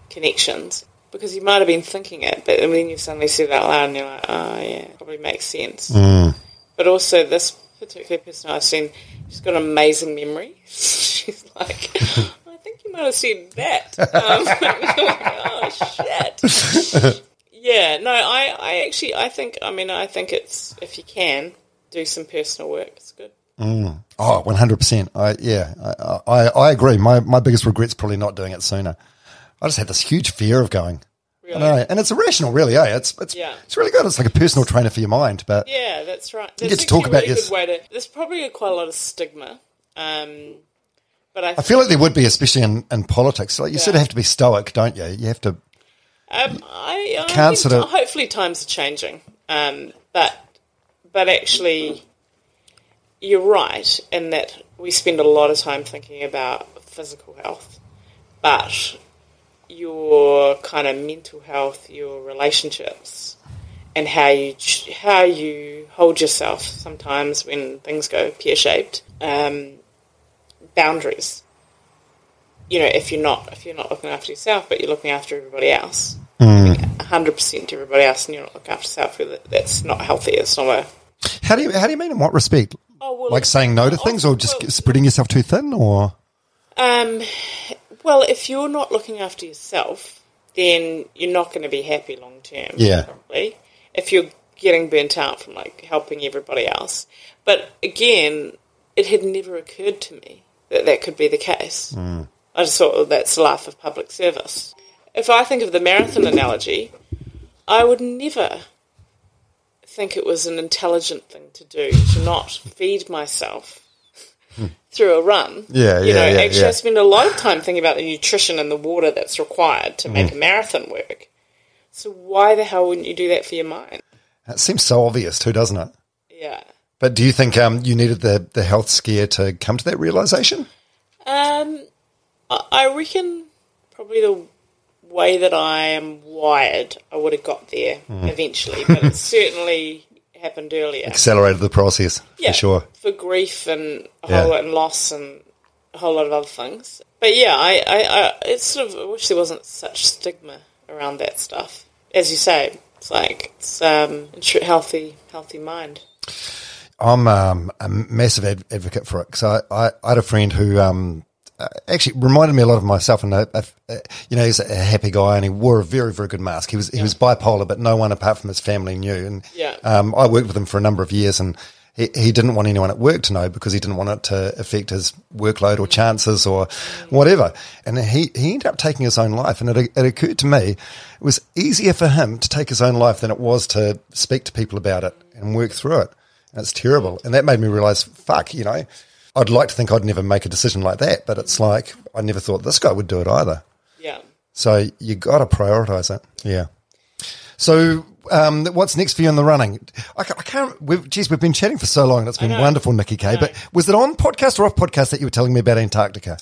Speaker 3: connections because you might have been thinking it, but then you suddenly said it out loud and you're like, oh yeah, probably makes sense.
Speaker 2: Hmm.
Speaker 3: But also, this particular person I've seen, she's got an amazing memory. she's like, I think you might have said that. Um, oh shit. Yeah, no, I, I actually, I think, I mean, I think it's if you can do some personal work, it's good.
Speaker 2: Oh, 100%. I, yeah, I, I, I agree. My, my biggest regret's probably not doing it sooner. I just had this huge fear of going. I
Speaker 3: Really?
Speaker 2: know, and it's irrational, really. Eh? It's it's
Speaker 3: Yeah.
Speaker 2: it's really good. It's like a personal trainer for your mind. But
Speaker 3: Yeah, that's right.
Speaker 2: You get to talk about
Speaker 3: really
Speaker 2: your-
Speaker 3: good way to. There's probably quite a lot of stigma, um, but I,
Speaker 2: I feel like there would be, especially in, in politics. Like you sort of have to be stoic, don't you? You have to.
Speaker 3: Um, I, I
Speaker 2: can't
Speaker 3: think
Speaker 2: sort of-
Speaker 3: hopefully times are changing, um, but but actually, you're right in that we spend a lot of time thinking about physical health, but your kind of mental health, your relationships, and how you how you hold yourself sometimes when things go pear shaped. Um, boundaries. You know, if you're not if you're not looking after yourself, but you're looking after everybody else, hundred percent to everybody else, and you're not looking after yourself, that- that's not healthy. It's not a
Speaker 2: How do you how do you mean in what respect?
Speaker 3: Oh, well,
Speaker 2: like saying no to things, or just
Speaker 3: well-
Speaker 2: spreading yourself too thin, or
Speaker 3: Um, well, if you're not looking after yourself, then you're not going to be happy long term.
Speaker 2: Yeah.
Speaker 3: Probably. If you're getting burnt out from like helping everybody else. But again, it had never occurred to me that that could be the case. I just thought well, that's the life of public service. If I think of the marathon analogy, I would never think it was an intelligent thing to do to not feed myself through a run.
Speaker 2: Yeah,
Speaker 3: you
Speaker 2: yeah,
Speaker 3: know,
Speaker 2: yeah,
Speaker 3: actually,
Speaker 2: yeah.
Speaker 3: I spend a lot of time thinking about the nutrition and the water that's required to
Speaker 2: Mm.
Speaker 3: make a marathon work. So why the hell wouldn't you do that for your mind?
Speaker 2: That seems so obvious too, doesn't it?
Speaker 3: Yeah.
Speaker 2: But do you think um, you needed the the health scare to come to that realization?
Speaker 3: Um, I reckon probably the way that I am wired, I would have got there
Speaker 2: Mm.
Speaker 3: eventually, but it certainly happened earlier.
Speaker 2: Accelerated the process
Speaker 3: yeah,
Speaker 2: for sure.
Speaker 3: For grief and a
Speaker 2: Yeah.
Speaker 3: lot and loss and a whole lot of other things. But yeah, I, I, I it's sort of I wish there wasn't such stigma around that stuff. As you say, it's like it's um a healthy healthy mind.
Speaker 2: I'm um, a massive ad- advocate for it because I, I, I had a friend who um, actually reminded me a lot of myself, and uh, uh, you know he's a happy guy and he wore a very very good mask. He was he was bipolar, but no one apart from his family knew. And
Speaker 3: Yeah.
Speaker 2: um, I worked with him for a number of years, and he, he didn't want anyone at work to know because he didn't want it to affect his workload or chances or whatever. And he he ended up taking his own life, and it, it occurred to me it was easier for him to take his own life than it was to speak to people about it and work through it. And it's terrible. And that made me realize, fuck, you know, I'd like to think I'd never make a decision like that, but it's like I never thought this guy would do it either.
Speaker 3: Yeah.
Speaker 2: So you got to prioritize it. Yeah. So um, what's next for you in the running? I, ca- I can't. We've, geez, we've been chatting for so long. and It's been wonderful, Nikki Kaye. But was it on podcast or off podcast that you were telling me about Antarctica?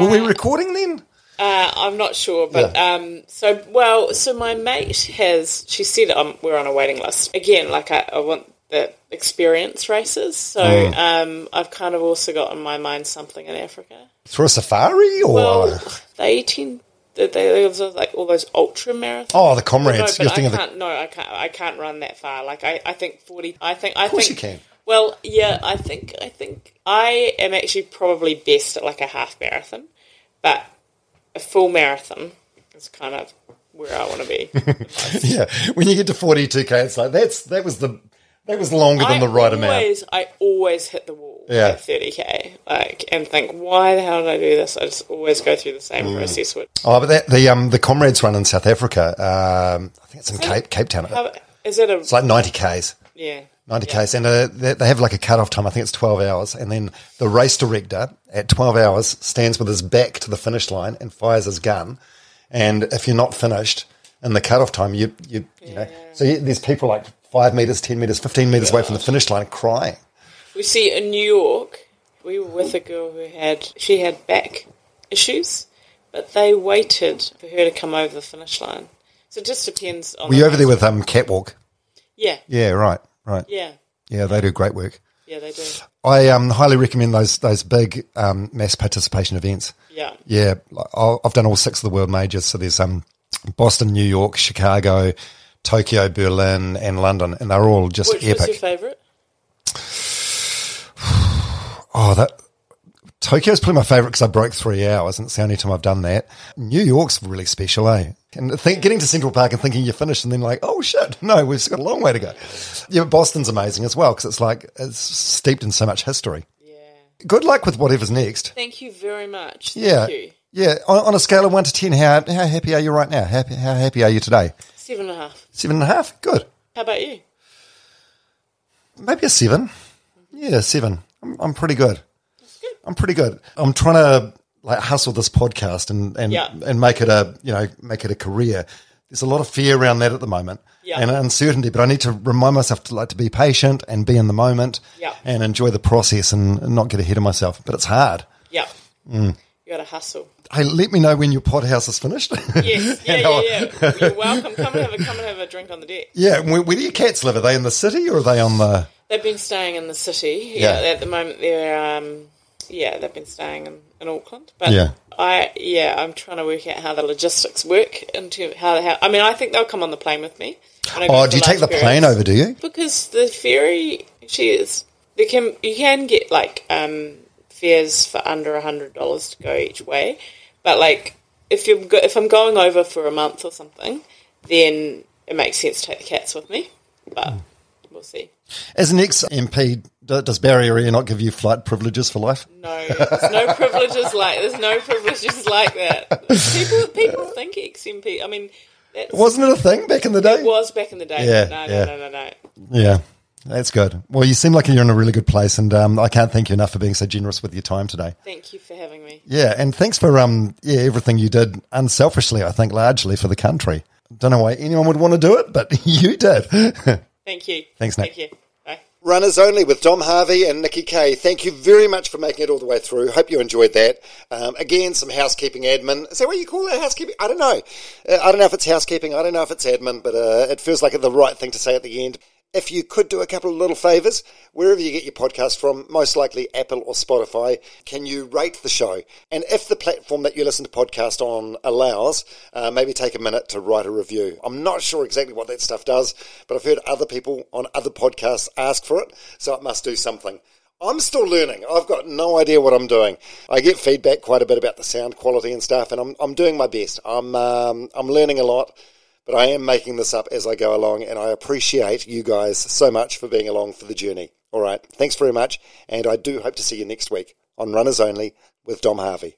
Speaker 2: were we recording then?
Speaker 3: Uh, I'm not sure, but
Speaker 2: Yeah.
Speaker 3: um, so well. So my mate has. She said um, we're on a waiting list again. Like I, I want the experience races. So
Speaker 2: Mm.
Speaker 3: um, I've kind of also got in my mind something in Africa.
Speaker 2: For a safari or?
Speaker 3: Well, they tend. They, they like all those ultra marathons.
Speaker 2: oh, the comrades.
Speaker 3: no,
Speaker 2: You're thinking of the.
Speaker 3: can't. No, I can't. I can't run that far. Like I, I think forty. I think. I
Speaker 2: course
Speaker 3: think
Speaker 2: you can.
Speaker 3: Well, yeah, I think. I think I am actually probably best at like a half marathon, but a full marathon is kind of where I want to be.
Speaker 2: Yeah, when you get to 42k, it's like that's that was the that was longer than
Speaker 3: I
Speaker 2: the right amount.
Speaker 3: always, I always hit the wall
Speaker 2: Yeah.
Speaker 3: at 30k, like, and think, why the hell did I do this? I just always go through the same
Speaker 2: Mm.
Speaker 3: process. With
Speaker 2: Oh, but that, the um the comrades run in South Africa. Um, I think it's in Cape Cape Town.
Speaker 3: how, is it a
Speaker 2: It's like 90k's.
Speaker 3: yeah?
Speaker 2: 90 Ks, and uh, they, they have like a cut-off time. I think it's 12 hours, and then the race director at 12 hours stands with his back to the finish line and fires his gun. And if you're not finished in the cut-off time, you you you know, so you, there's people like five meters, 10 meters, 15 meters away from the finish line crying.
Speaker 3: We see in New York, we were with a girl who had she had back issues, but they waited for her to come over the finish line. So it just depends on.
Speaker 6: Were you over there with um, Catwalk?
Speaker 3: Yeah,
Speaker 6: Yeah, right, right.
Speaker 3: yeah,
Speaker 6: Yeah, they do great work.
Speaker 3: yeah. They do.
Speaker 6: I um, highly recommend those those big um, mass participation events.
Speaker 3: Yeah,
Speaker 6: Yeah, I'll- I've done all six of the world majors. So there's um, Boston, New York, Chicago, Tokyo, Berlin, and London, and they're all just
Speaker 3: which was
Speaker 6: epic.
Speaker 3: your favourite?
Speaker 6: Oh, that Tokyo's probably my favourite because I broke three hours, and it's the only time I've done that. New York's really special, eh? And think, getting to Central Park and thinking you're finished, and then like, oh shit, no, we've got a long way to go. Yeah, but Boston's amazing as well because it's like it's steeped in so much history.
Speaker 3: Yeah.
Speaker 6: Good luck with whatever's next.
Speaker 3: Thank you very much. Thank
Speaker 6: Yeah,
Speaker 3: you.
Speaker 6: yeah. On, on a scale of one to ten, how how happy are you right now? Happy, how happy are you today?
Speaker 3: Seven and a half.
Speaker 6: Seven and a half. Good.
Speaker 3: How about you?
Speaker 6: Maybe a seven. Yeah, seven. I'm, I'm pretty good. I'm pretty good. I'm trying to like hustle this podcast and and
Speaker 3: Yeah.
Speaker 6: and make it a you know make it a career. There's a lot of fear around that at the moment
Speaker 3: Yeah.
Speaker 6: and uncertainty, but I need to remind myself to like to be patient and be in the moment
Speaker 3: Yeah.
Speaker 6: and enjoy the process and, and not get ahead of myself. But it's hard.
Speaker 3: Yeah.
Speaker 6: Mm.
Speaker 3: Got to hustle.
Speaker 6: Hey, let me know when your pod house is finished.
Speaker 3: Yes. Yeah, yeah, yeah. You're welcome. Come and have a come and have a drink on the deck.
Speaker 6: yeah, where, where do your cats live? Are they in the city or are they on the?
Speaker 3: They've been staying in the city. Yeah.
Speaker 6: Yeah.
Speaker 3: At the moment, they're um, yeah, they've been staying in, in Auckland. But
Speaker 6: Yeah.
Speaker 3: I yeah, I'm trying to work out how the logistics work into how how. I mean, I think they'll come on the plane with me. when I go
Speaker 6: Oh, do you take the plane over? Do you?
Speaker 3: Because the ferry, she is. They can you can get like um, fares for under a hundred dollars to go each way, but like if you go, if I'm going over for a month or something, then it makes sense to take the cats with me. But hmm. we'll see.
Speaker 6: As an ex MP, does Barrier Air not give you flight privileges for life?
Speaker 3: No, there's no privileges like there's no privileges like that. People people think ex MP. I mean, that's,
Speaker 6: Wasn't it a thing back in the day?
Speaker 3: it was back in the day.
Speaker 6: Yeah,
Speaker 3: no,
Speaker 6: yeah.
Speaker 3: no, no, no, no.
Speaker 6: Yeah, that's good. Well, you seem like you're in a really good place, and um, I can't thank you enough for being so generous with your time today.
Speaker 3: Thank you for having me.
Speaker 6: Yeah, and thanks for um, yeah, everything you did unselfishly. I think largely for the country. Don't know why anyone would want to do it, but you did.
Speaker 3: Thank you.
Speaker 6: Thanks, Nick.
Speaker 3: Thank you. Bye.
Speaker 2: Runners Only with Dom Harvey and Nikki Kaye. Thank you very much for making it all the way through. Hope you enjoyed that. Um, again, some housekeeping admin. Is that what you call it? Housekeeping? I don't know. Uh, I don't know if it's housekeeping. I don't know if it's admin, but uh, it feels like the right thing to say at the end. If you could do a couple of little favours, wherever you get your podcast from, most likely Apple or Spotify, can you rate the show? And if the platform that you listen to podcast on allows, uh, maybe take a minute to write a review. I'm not sure exactly what that stuff does, but I've heard other people on other podcasts ask for it, so it must do something. I'm still learning. I've got no idea what I'm doing. I get feedback quite a bit about the sound quality and stuff, and I'm, I'm doing my best. I'm, um, I'm learning a lot but I am making this up as I go along, and I appreciate you guys so much for being along for the journey. All right, thanks very much, and I do hope to see you next week on Runners Only with Dom Harvey.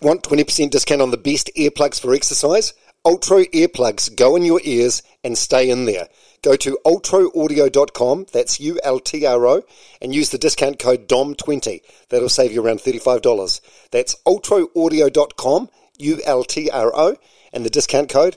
Speaker 2: Want 20% discount on the best earplugs for exercise? Ultro earplugs go in your ears and stay in there. Go to ultroaudio.com, that's U L T R O, and use the discount code DOM20. That'll save you around $35. That's ultroaudio.com, U L T R O, and the discount code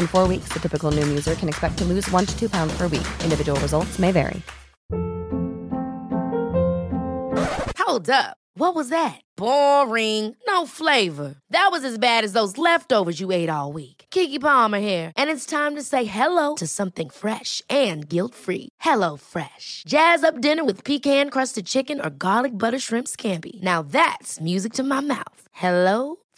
Speaker 7: In four weeks, the typical Noom user can expect to lose one to two pounds per week. Individual results may vary.
Speaker 8: Hold up. What was that? Boring. No flavor. That was as bad as those leftovers you ate all week. Keke Palmer here, and it's time to say hello to something fresh and guilt-free. Hello Fresh. Jazz up dinner with pecan-crusted chicken or garlic butter shrimp scampi. Now that's music to my mouth. Hello